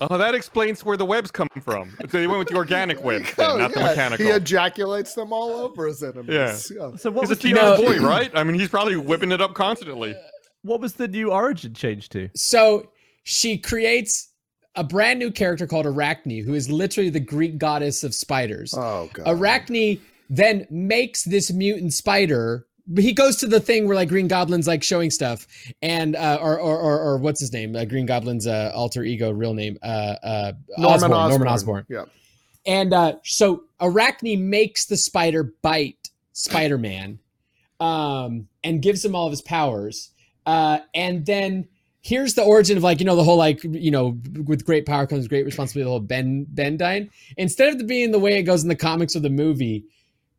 B: Oh, that explains where the webs come from. So they went with the organic webs,
D: Oh,
B: not the mechanical.
D: He ejaculates them all over his enemies. Yeah.
C: So what
B: He's a
C: was, the,
B: teenage
E: No.
B: boy, right? I mean, he's probably whipping it up constantly.
C: what was the new origin change to?
E: So she creates a brand new character called Arachne, who is literally the Greek goddess of spiders.
D: Oh god.
E: Arachne then makes this mutant spider. He goes to the thing where like Green Goblin's like showing stuff, and uh, or, or or or what's his name? Uh, Green Goblin's uh, alter ego, real name, uh, uh,
D: Norman
E: Osborn, Norman
D: Osborn. Yeah.
E: And uh, so Arachne makes the spider bite Spider Man, um, and gives him all of his powers. Uh, and then here's the origin of like you know the whole like you know with great power comes great responsibility. The whole Ben Ben Bendine. Instead of it being the way it goes in the comics or the movie,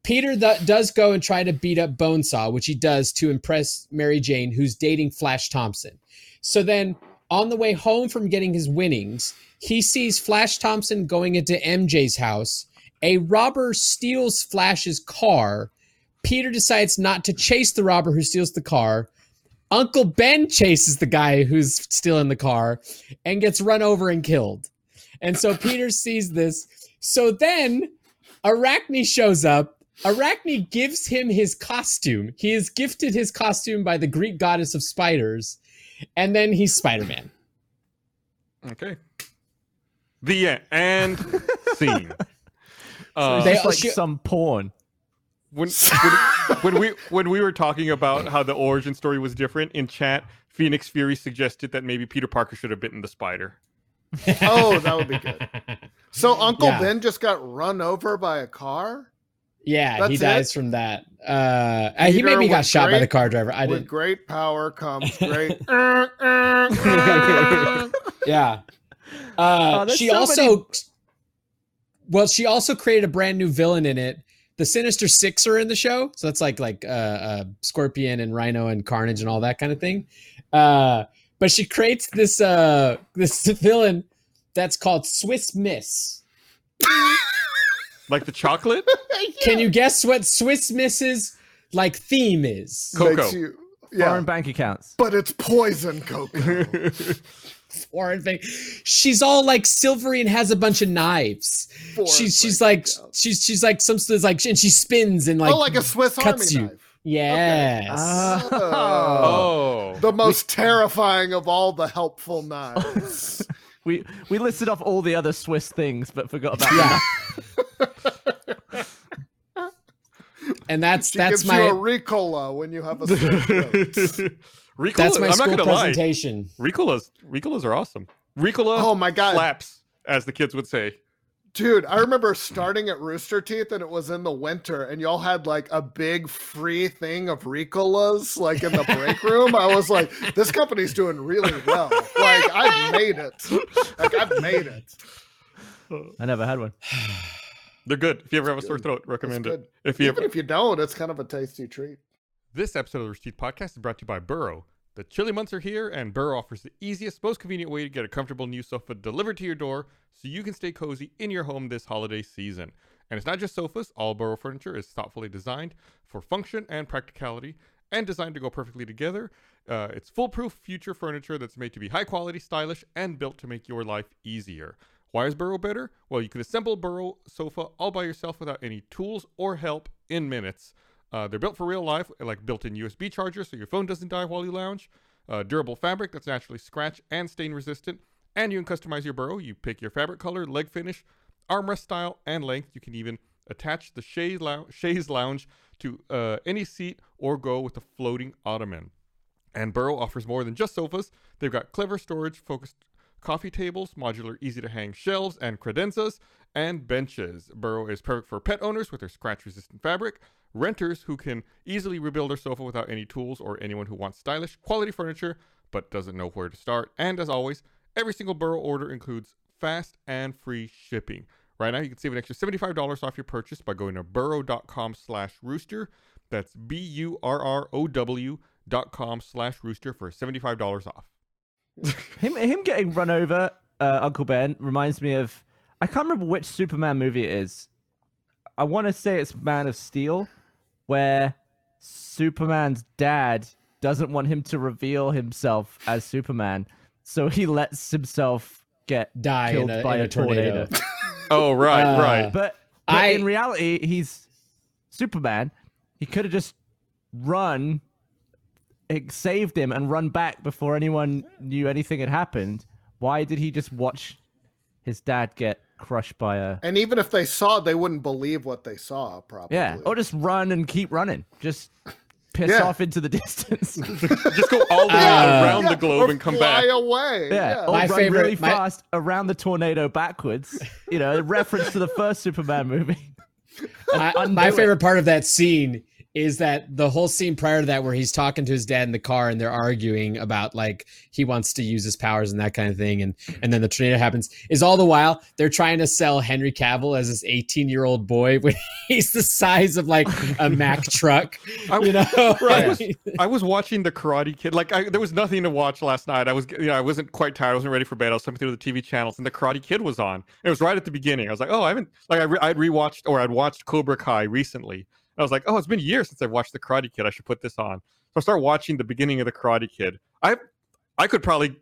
E: Peter th- does go and try to beat up Bonesaw, which he does to impress Mary Jane, who's dating Flash Thompson. So then, on the way home from getting his winnings, he sees Flash Thompson going into MJ's house. A robber steals Flash's car. Peter decides not to chase the robber who steals the car. Uncle Ben chases the guy who's stealing the car and gets run over and killed. And so Peter sees this. So then Arachne shows up. Arachne gives him his costume. He is gifted his costume by the Greek goddess of spiders. And then he's Spider Man.
B: Okay. The end. And scene.
C: So
B: Uh,
E: They-
C: like
E: she-
C: some porn.
B: when, when, when we when we were talking about how the origin story was different in chat, Phoenix Fury suggested that maybe Peter Parker should have bitten the spider.
D: Oh, that would be good. So Uncle
E: Yeah.
D: Ben just got run over by a car
E: Yeah, he dies
D: it?
E: from that. Uh, uh, he maybe got
D: with
E: shot by the car driver. I
D: With
E: didn't.
D: great power comes great.
E: Yeah. Uh,
C: Oh,
E: she
C: so
E: also,
C: many-
E: well, she also created a brand new villain in it. The Sinister Six are in the show, so that's like like uh, uh, Scorpion and Rhino and Carnage and all that kind of thing. Uh, but she creates this uh, this villain that's called Swiss Miss.
B: Like the chocolate?
E: Can you guess what Swiss Miss's like theme is?
B: Coco.
D: Makes you- yeah,
C: Foreign bank accounts.
D: but it's poison cocoa.
E: Foreign thing. She's all like silvery and has a bunch of knives.
D: Foreign
E: she's she's like
D: accounts.
E: she's she's like some sort of like and she spins and like
D: oh, like a Swiss
E: cuts
D: Army
E: you.
D: knife.
E: yes.
C: Ah.
B: Oh.
D: The most terrifying of all the helpful knives.
C: We we listed off all the other Swiss things, but forgot about
E: Yeah.
C: that.
E: and that's
D: She
E: that's
D: gives
E: my
D: you a Ricola when you have a sore.
B: Ricola,
E: that's my
B: I'm not
E: school
B: gonna lie.
E: presentation.
B: Ricolas, Ricolas are awesome. Ricola
D: Oh my god,
B: slaps, as the kids would say.
D: Dude! I remember starting at Rooster Teeth, and it was in the winter, and y'all had like a big free thing of Ricolas, like in the break room. I was like, this company's doing really well. Like I've made it. Like I've made it.
C: I never had one.
B: They're good. If you ever have a sore throat, recommend it. If you
D: Even
B: ever,
D: if you don't, it's kind of a tasty treat.
B: This episode of the Rooster Teeth Podcast is brought to you by Burrow. The chilly months are here, and Burrow offers the easiest, most convenient way to get a comfortable new sofa delivered to your door so you can stay cozy in your home this holiday season. And it's not just sofas, all Burrow furniture is thoughtfully designed for function and practicality and designed to go perfectly together. Uh, it's foolproof future furniture that's made to be high quality, stylish, and built to make your life easier. Why is Burrow better? Well, you can assemble Burrow sofa all by yourself without any tools or help in minutes. Uh, they're built for real life, like built-in USB charger, so your phone doesn't die while you lounge. Uh, durable fabric that's naturally scratch and stain resistant, and you can customize your burrow. You pick your fabric color, leg finish, armrest style, and length. You can even attach the chaise, chaise lounge to uh, any seat or go with a floating ottoman. And Burrow offers more than just sofas. They've got clever storage focused coffee tables, modular, easy to hang shelves and credenzas, and benches. Burrow is perfect for pet owners with their scratch resistant fabric, renters who can easily rebuild their sofa without any tools, or anyone who wants stylish, quality furniture but doesn't know where to start. And as always, every single Burrow order includes fast and free shipping. Right now, you can save an extra $75 off your purchase by going to burrow.com slash rooster. That's B U R R O W dot com slash rooster for $75 off.
C: Him him getting run over, uh, Uncle Ben, reminds me of I can't remember which Superman movie it is. I want to say it's Man of Steel, where Superman's dad doesn't want him to reveal himself as Superman, so he lets himself get
E: Die
C: killed
E: in a,
C: by
E: in a tornado.
B: Oh, right,
E: Uh,
B: right.
C: But, but
E: I-
C: in reality, he's Superman. He could have just run, it saved him, and run back before anyone knew anything had happened. Why did he just watch his dad get crushed by a?
D: And even if they saw they wouldn't believe what they saw, probably.
C: Yeah, or just run and keep running. Just piss
D: Yeah.
C: off into the distance.
B: Just go all the way
E: Uh,
B: around
D: Yeah,
B: the globe
D: or
B: and come
D: fly
B: back.
D: Fly away.
C: Yeah, or
E: My
C: run
E: favorite-
C: really
E: my-
C: fast around the tornado backwards. You know, a reference to the first Superman movie.
E: I-
C: undo
E: my
C: it.
E: favorite part of that scene is that the whole scene prior to that where he's talking to his dad in the car and they're arguing about like he wants to use his powers and that kind of thing and and then the tornado happens is all the while they're trying to sell Henry Cavill as this 18 year old boy when he's the size of like a Mack truck
B: I-
E: you know
B: Right. I was watching the Karate Kid. Like, I, there was nothing to watch last night. I was, you know, I wasn't quite tired. I wasn't ready for bed. I was flipping through the TV channels, and the Karate Kid was on. It was right at the beginning. I was like, oh, I haven't, like, I re- I'd rewatched or I'd watched Cobra Kai recently. I was like, oh, it's been years since I've watched the Karate Kid. I should put this on. So I start watching the beginning of the Karate Kid. I, I could probably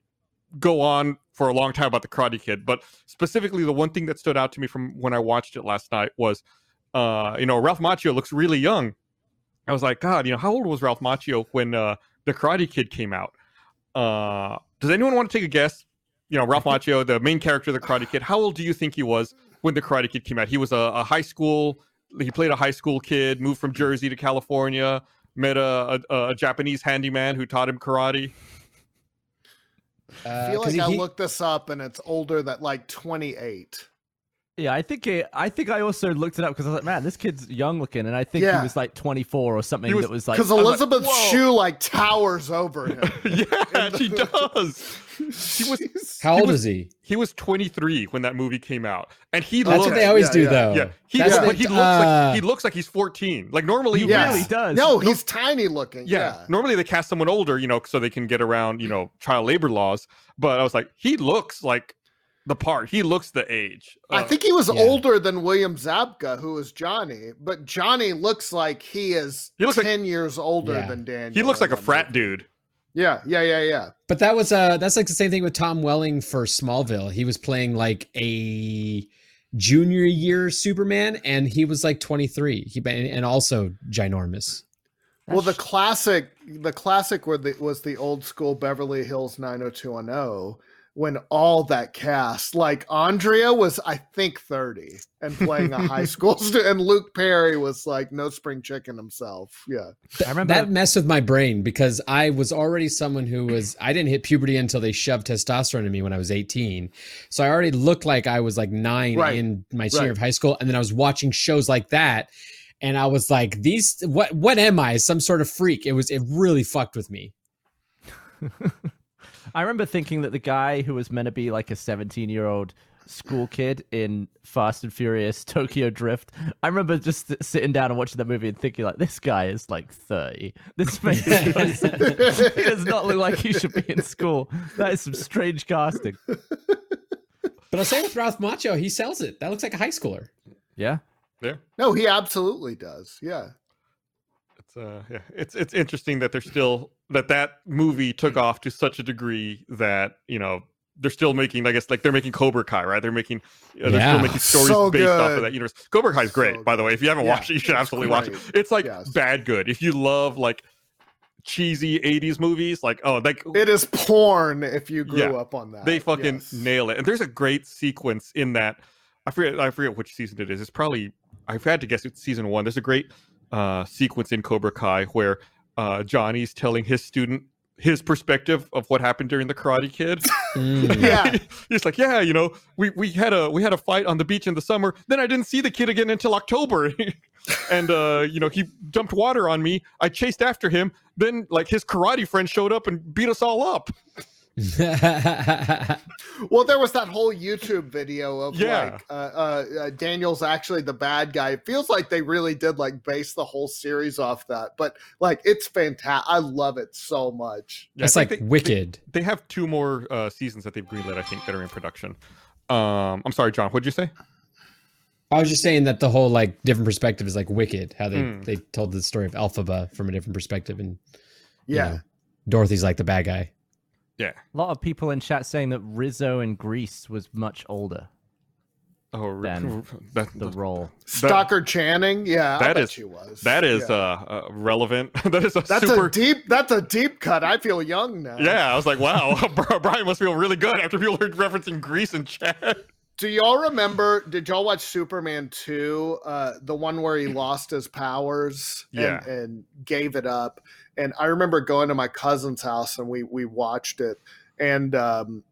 B: go on for a long time about the Karate Kid, but specifically the one thing that stood out to me from when I watched it last night was, uh, you know, Ralph Macchio looks really young. I was like, God, you know, how old was Ralph Macchio when uh, the Karate Kid came out? Uh, does anyone want to take a guess? You know, Ralph Macchio, the main character of the Karate Kid. How old do you think he was when the Karate Kid came out? He was a, a high school. He played a high school kid, moved from Jersey to California, met a, a, a Japanese handyman who taught him karate.
E: Uh,
D: I feel like
E: he-
D: I looked this up and it's older than like 28.
C: Yeah, I think it, I think I also looked it up because I was like, man, this kid's young looking, and I think
D: Yeah.
C: he was like 24 or something.
B: Was-
C: that was like,
D: Because
B: I was like,
D: Elizabeth
B: whoa.
D: Shue like towers over him.
B: yeah, she does. He was
D: She's-
E: how
B: he
E: old
B: was-
E: is he
B: he was 23 when that movie came out, and he
E: that's
B: looked
E: what they always
D: yeah,
E: do
D: yeah.
E: though
B: Yeah, he,
E: That's
B: but
E: what-
B: he looks
E: uh,
B: like he looks like he's 14. Like normally,
C: he
D: Yes.
C: really does.
D: No, he's tiny looking.
B: yeah,
D: Yeah.
B: Normally they cast someone older, you know, so they can get around, you know, child labor laws. But I was like, he looks like the part. He looks the age.
D: I
B: Uh,
D: think he was
E: yeah.
D: older than William Zabka, who was Johnny, but Johnny looks like he is
B: He looks like-
D: 10 years older
E: Yeah.
D: than Daniel.
B: he looks like a frat
D: movie.
B: dude.
D: Yeah, yeah, yeah, yeah.
E: But that was uh that's like the same thing with Tom Welling for Smallville. He was playing like a junior year Superman and he was like 23. He and also ginormous.
D: Well, the classic, the classic were the, was the old school Beverly Hills 90210 when all that cast, like Andrea was, I think, 30 and playing a high school student, and Luke Perry was like no spring chicken himself. Yeah.
C: I remember
E: That messed with my brain because I was already someone who was I didn't hit puberty until they shoved testosterone in me when I was 18. So I already looked like I was like 9
D: Right.
E: in my senior
D: Right.
E: of high school and then I was watching shows like that and I was like these what what am I? Some sort of freak. It was it really fucked with me.
C: I remember thinking that the guy who was meant to be like a 17 year old school kid in Fast and Furious Tokyo Drift, I remember just sitting down and watching that movie and thinking like, this guy is like 30. This makes no sense. He does not look like he should be in school. That is some strange casting.
E: But I'll say with Ralph Macchio, he sells it. That looks like a high schooler.
C: Yeah.
B: Yeah.
D: No, he absolutely does. Yeah.
B: It's uh yeah, it's it's interesting that they're still that that movie took off to such a degree that, you know, they're still making I guess like they're making Cobra Kai, right? They're making uh, they're
E: Yeah.
B: still making stories
D: So
B: based off of that universe. Cobra Kai is great,
D: So
B: by the way. If you haven't
D: Yeah,
B: watched it, you should
D: it's
B: absolutely watch it. It's like
D: Yes.
B: bad good. If you love like cheesy 80s movies, like oh like
D: It is porn if you grew
B: Yeah.
D: up on that.
B: they fucking
D: Yes.
B: nail it. And there's a great sequence in that. I forget. I forget which season it is. It's probably. I've had to guess it's season one. There's a great uh, sequence in Cobra Kai where uh, Johnny's telling his student his perspective of what happened during the Karate Kid.
E: Mm.
D: Yeah.
B: He's like, yeah, you know, we we had a we had a fight on the beach in the summer. Then I didn't see the kid again until October. and uh, you know, he dumped water on me. I chased after him. Then like his karate friend showed up and beat us all up.
D: Well, there was that whole YouTube video of
B: Yeah.
D: like uh, uh, uh, Daniel's actually the bad guy. It feels like they really did like base the whole series off that, but like it's fantastic. I love it so much.
B: Yeah,
E: It's like
B: they-
E: Wicked.
B: They, they have two more uh, seasons that they've greenlit, I think, that are in production. Um, I'm sorry, John. What'd you say?
E: I was just saying that the whole like different perspective is like Wicked, how they
B: Hmm.
E: they told the story of Elphaba from a different perspective, and you
D: Yeah.
E: know, Dorothy's like the bad guy.
B: Yeah.
C: A lot of people in chat saying that Rizzo in Grease was much older.
B: Oh,
C: Then
B: that,
C: The role.
D: Stockard Channing, yeah, I bet
B: is,
D: she was.
B: That is
D: Yeah.
B: uh, uh, relevant. that is a
D: that's
B: super.
D: a deep. That's a deep cut. I feel young now.
B: yeah, I was like, wow, Brian must feel really good after people heard referencing Grease in chat.
D: Do y'all remember? Did y'all watch Superman two? Uh, the one where he lost his powers and, and gave it up. And I remember going to my cousin's house and we we watched it. And um,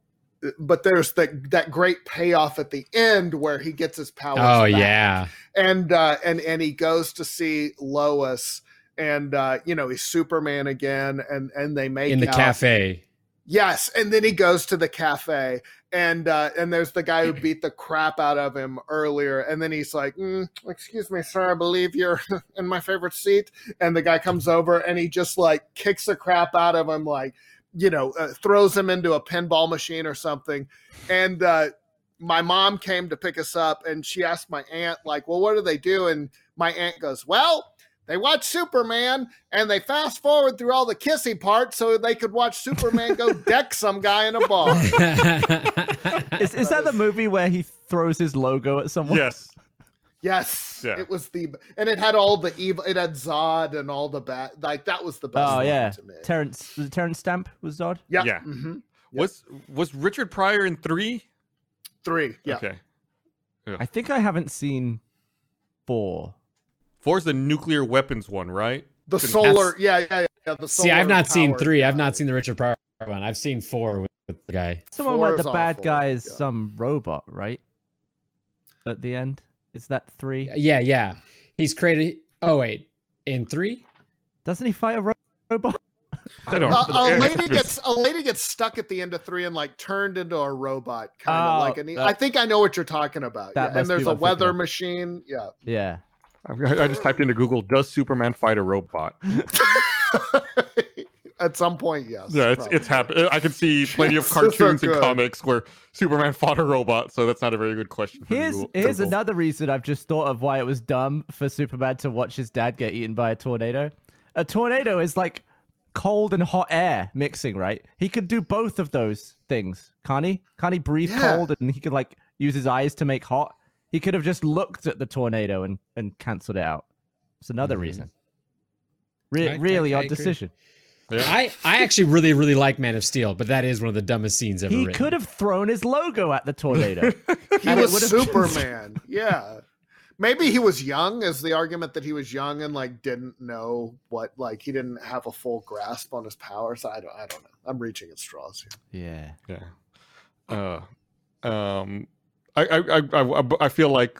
D: but there's that that great payoff at the end where he gets his powers.
E: Oh
D: back.
E: yeah,
D: and uh, and and he goes to see Lois. And uh, you know he's Superman again, and and they make
E: in the
D: out.
E: cafe.
D: Yes, and then he goes to the cafe, and uh, and there's the guy who beat the crap out of him earlier, and then he's like, mm, "Excuse me, sir, I believe you're in my favorite seat." And the guy comes over, and he just like kicks the crap out of him, like you know, uh, throws him into a pinball machine or something. And uh, my mom came to pick us up, and she asked my aunt, like, "Well, what do they do?" And my aunt goes, "Well." They watch Superman and they fast forward through all the kissy parts so they could watch Superman go deck some guy in a bar.
C: Is, is that the movie where he throws his logo at someone?
B: yes.
D: Yes,
B: Yeah.
D: it was the and it had all the evil. It had Zod and all the bad. Like that was the best.
C: Oh yeah.
D: to me.
C: Terrence was it Terence Stamp was Zod?
D: yeah,
B: Yeah.
D: mhm.
B: Was was Richard Pryor in three?
D: three. Yeah,
B: Okay.
C: I think I haven't seen four.
B: Four's the nuclear weapons one, right?
D: the
B: That's-
D: solar. Yeah, yeah, yeah. The
E: See, I've not seen
D: solar-powered
E: three. I've not seen the Richard Pryor one. I've seen four with, with the guy.
C: Someone
D: Four
C: like
D: is
C: the bad
D: awful,
C: guy is
D: yeah.
C: some robot, right? At the end, is that three?
E: Yeah, yeah. He's created. Oh wait, in three.
C: Doesn't he fight a ro- robot?
B: I don't.
D: Uh, a lady gets a lady gets stuck at the end of three and like turned into a robot, kind of
C: Oh,
D: like an.
C: that-
D: I think I know what you're talking about. Yeah. And there's a
C: what I'm
D: weather
C: of.
D: machine. Yeah.
C: Yeah.
B: I I just typed into Google, does Superman fight a robot?
D: At some point, yes.
B: Yeah, it's it's
D: probably.
B: happened. I can see plenty of
D: Yes, those are
B: cartoons and comics where Superman fought a robot, so that's not a very good question. for
C: Here's
B: Google.
C: here's
B: Google.
C: another reason I've just thought of why it was dumb for Superman to watch his dad get eaten by a tornado. A tornado is like cold and hot air mixing, right? He could do both of those things, can't he? Can't he breathe
D: Yeah.
C: cold and he could like use his eyes to make hot? He could have just looked at the tornado and and cancelled it out. It's another
E: Mhm.
C: reason. Re-
E: I- I-
C: really
E: I
C: odd
E: agree.
C: decision.
B: Yeah.
E: I I actually really really like Man of Steel, but that is one of the dumbest scenes ever.
C: He
E: written.
C: could have thrown his logo at the tornado.
D: He
C: And
D: was
C: would've-
D: Superman. yeah. Maybe he was young, is the argument that he was young and like didn't know what, like he didn't have a full grasp on his powers. I don't, I don't know. I'm reaching at straws here.
C: yeah.
B: Yeah. Uh, um, I, I, I, I, feel like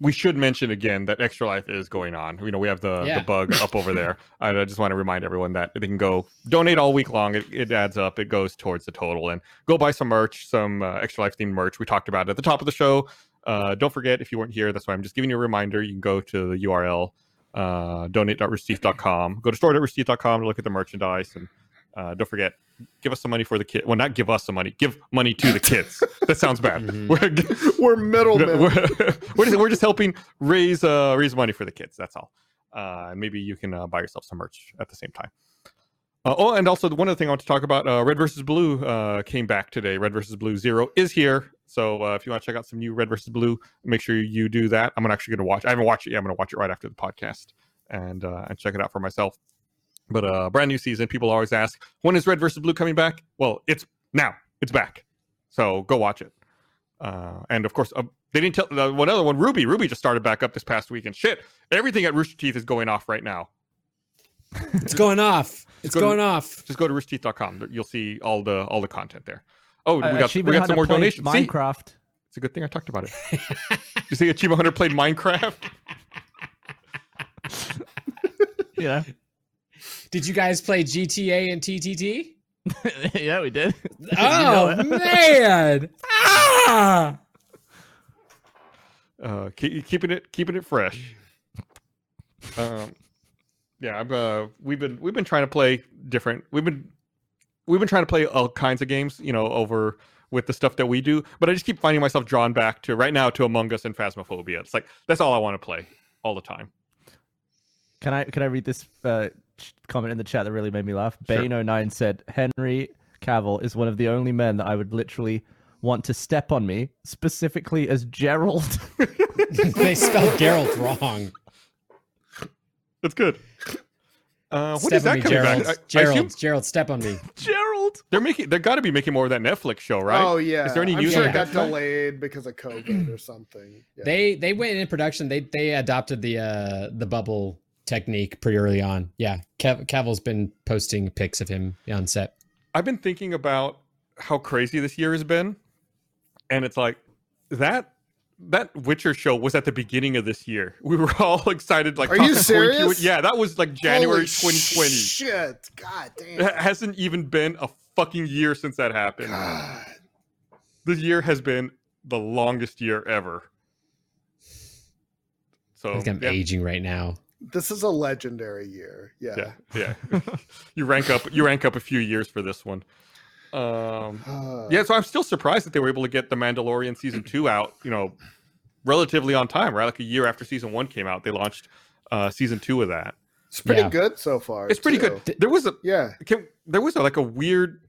B: we should mention again that Extra Life is going on. You know, we have the,
E: Yeah.
B: the bug up over there. I just want to remind everyone that they can go donate all week long. It, it adds up. It goes towards the total. And go buy some merch, some uh, Extra Life themed merch. We talked about it at the top of the show. Uh, don't forget, if you weren't here, that's why I'm just giving you a reminder. You can go to the URL, uh, donate.roosterteeth.com. Go to store.roosterteeth.com to look at the merchandise. And uh, don't forget, give us some money for the kid. Well, not give us some money. Give money to the kids. that sounds bad.
E: Mhm.
B: We're,
D: We're middlemen.
B: we're, we're, just, we're just helping raise uh, raise money for the kids. That's all. Uh, maybe you can uh, buy yourself some merch at the same time. Uh, oh, and also one other thing I want to talk about: uh, Red versus Blue uh, came back today. Red versus Blue Zero is here. So uh, if you want to check out some new Red versus Blue, make sure you do that. I'm actually going to watch. I haven't watched it yet. I'm going to watch it right after the podcast and uh, and check it out for myself. But uh, brand new season. People always ask, when is Red versus Blue coming back? Well, it's now. It's back. So go watch it. Uh, and of course, uh, they didn't tell uh, one other one. RWBY, RWBY just started back up this past week, and shit, everything at Rooster Teeth is going off right now.
E: It's going off. It's
B: go to-
E: going off.
B: Just go to roosterteeth.com. You'll see all the all the content there. Oh, we
C: Uh,
B: got we got some more
C: played
B: donations. See,
C: Minecraft.
B: it's a good thing I talked about it. you see, Achievement Hunter played Minecraft.
C: You know.
E: Did you guys play GTA and TTT?
C: yeah, we did.
E: Oh man! Ah!
B: Uh, keep, keeping it keeping it fresh. Um, yeah, I'm, uh, we've been we've been trying to play different. We've been we've been trying to play all kinds of games, you know, over with the stuff that we do. But I just keep finding myself drawn back to right now to Among Us and Phasmophobia. It's like that's all I want to play all the time.
C: Can I can I read this uh, ch- comment in the chat that really made me laugh?
B: Sure.
C: Bane09 said Henry Cavill is one of the only men that I would literally want to step on me, specifically as Gerald.
E: they spelled Gerald wrong.
B: That's good. Uh, what
E: step
B: is that
E: on me,
B: coming
E: Gerald.
B: back? I- I
E: Gerald.
B: assume
E: Gerald, step on me.
C: Gerald.
B: they're making. They're got to be making more of that Netflix show, right?
D: Oh yeah.
B: Is there any
D: I'm
B: news
D: sure it got
B: that?
D: delayed because of COVID or something. Yeah.
E: They they went in production. They they adopted the uh the bubble technique pretty early on. Yeah, Cav- Cavill's been posting pics of him on set.
B: I've been thinking about how crazy this year has been, and it's like that that Witcher show was at the beginning of this year. We were all excited. Like,
D: Are you
B: talking point to
D: serious?
B: Yeah, that was like January
D: Holy
B: 2020.
D: Shit. God
B: It
D: damn.
B: hasn't even been a fucking year since that happened.
D: God.
B: This year has been the longest year ever. So
E: I think I'm
B: yeah,
E: aging right now.
D: This is a legendary year. Yeah.
B: yeah, yeah. you rank up. You rank up a few years for this one. Um, Yeah, so I'm still surprised that they were able to get the Mandalorian season two out, you know, relatively on time, right? Like a year after season one came out, they launched uh season two of that.
D: It's pretty
E: Yeah.
D: good so far.
B: It's pretty
D: too.
B: good. There was a
D: Yeah.
B: can, there was a, like a weird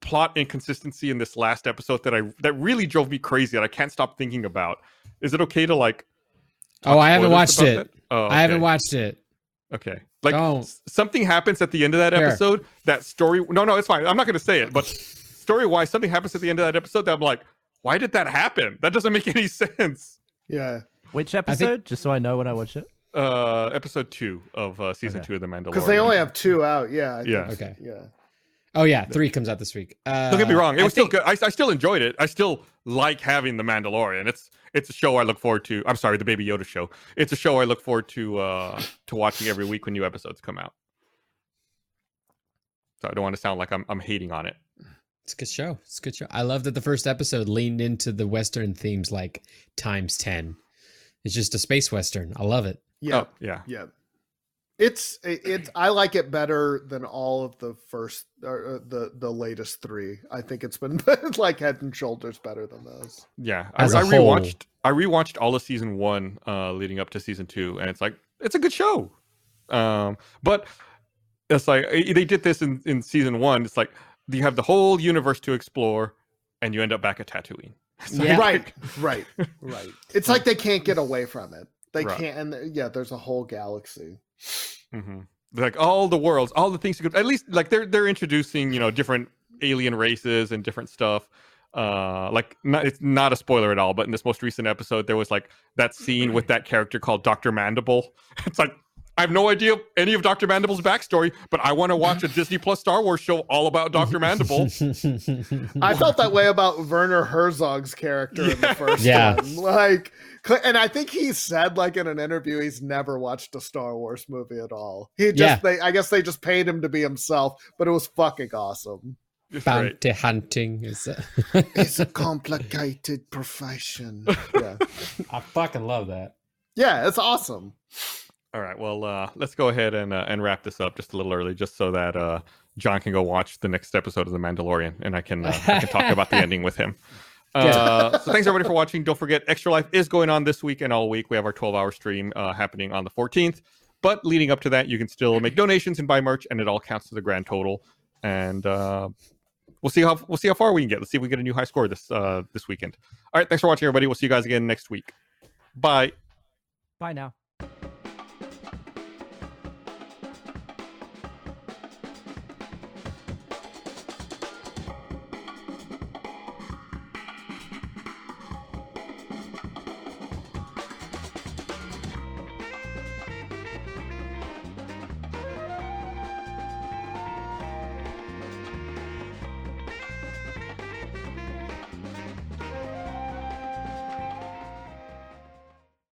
B: plot inconsistency in this last episode that I that really drove me crazy that I can't stop thinking about. Is it okay to like?
E: Oh, I haven't watched it.
B: that? Oh,
E: I haven't watched it.
B: Okay, like
E: Don't.
B: something happens at the end of that
E: Here.
B: episode. That story. No, no, it's fine. I'm not going to say it, but story wise, something happens at the end of that episode that I'm like, why did that happen? That doesn't make any sense.
D: Yeah.
C: Which episode? Just so I know when I watch it.
B: Uh, episode two of uh, season
C: Okay.
B: two of the Mandalorian.
D: Because they only have two out. Yeah. I
B: Yeah.
D: think-
E: Okay.
D: Yeah.
E: Oh yeah, three comes out this week. Uh,
B: Don't get me wrong; it
E: I
B: was still good. I, I still enjoyed it. I still like having the Mandalorian. It's it's a show I look forward to. I'm sorry, the Baby Yoda show. It's a show I look forward to uh to watching every week when new episodes come out. So I don't want to sound like I'm I'm hating on it.
E: It's a good show. It's a good show. I love that the first episode leaned into the Western themes like times ten. It's just a space Western. I love it.
D: Yeah.
B: Oh, yeah.
D: Yeah. It's it's I like it better than all of the first or uh, the the latest three. I think it's been like head and shoulders better than those.
B: Yeah, I,
E: As
B: I
E: a whole.
B: rewatched. I rewatched all of season one, uh, leading up to season two, and it's like it's a good show. Um, but it's like they did this in in season one. It's like you have the whole universe to explore, and you end up back at Tatooine. It's
E: Yeah.
D: Right, right, right. It's like they can't get away from it. They
B: Right.
D: can't. And yeah, there's a whole galaxy.
B: Mhm. Like all the worlds, all the things you could at least like they're they're introducing you know different alien races and different stuff. Uh, like not, it's not a spoiler at all, but in this most recent episode, there was like that scene with that character called Doctor Mandible. It's like I have no idea any of Doctor Mandible's backstory, but I want to watch a Disney Plus Star Wars show all about Doctor Mandible.
D: I felt that way about Werner Herzog's character in the first
E: Yeah.
D: one. Like, and I think he said like in an interview he's never watched a Star Wars movie at all. He just,
E: Yeah.
D: they, I guess they just paid him to be himself, but it was fucking awesome.
B: It's great.
E: Bounty hunting is.
D: It's a complicated profession. Yeah,
E: I fucking love that.
D: yeah, it's awesome.
B: All right, well, uh, let's go ahead and uh, and wrap this up just a little early, just so that uh, John can go watch the next episode of The Mandalorian, and I can uh, I can talk about the ending with him. Uh, so thanks everybody for watching. Don't forget, Extra Life is going on this week and all week. We have our 12 hour stream uh, happening on the 14th. But leading up to that, you can still make donations and buy merch, and it all counts to the grand total. And uh, we'll see how we'll see how far we can get. Let's see if we get a new high score this uh, this weekend. All right, thanks for watching, everybody. We'll see you guys again next week. Bye.
C: Bye now.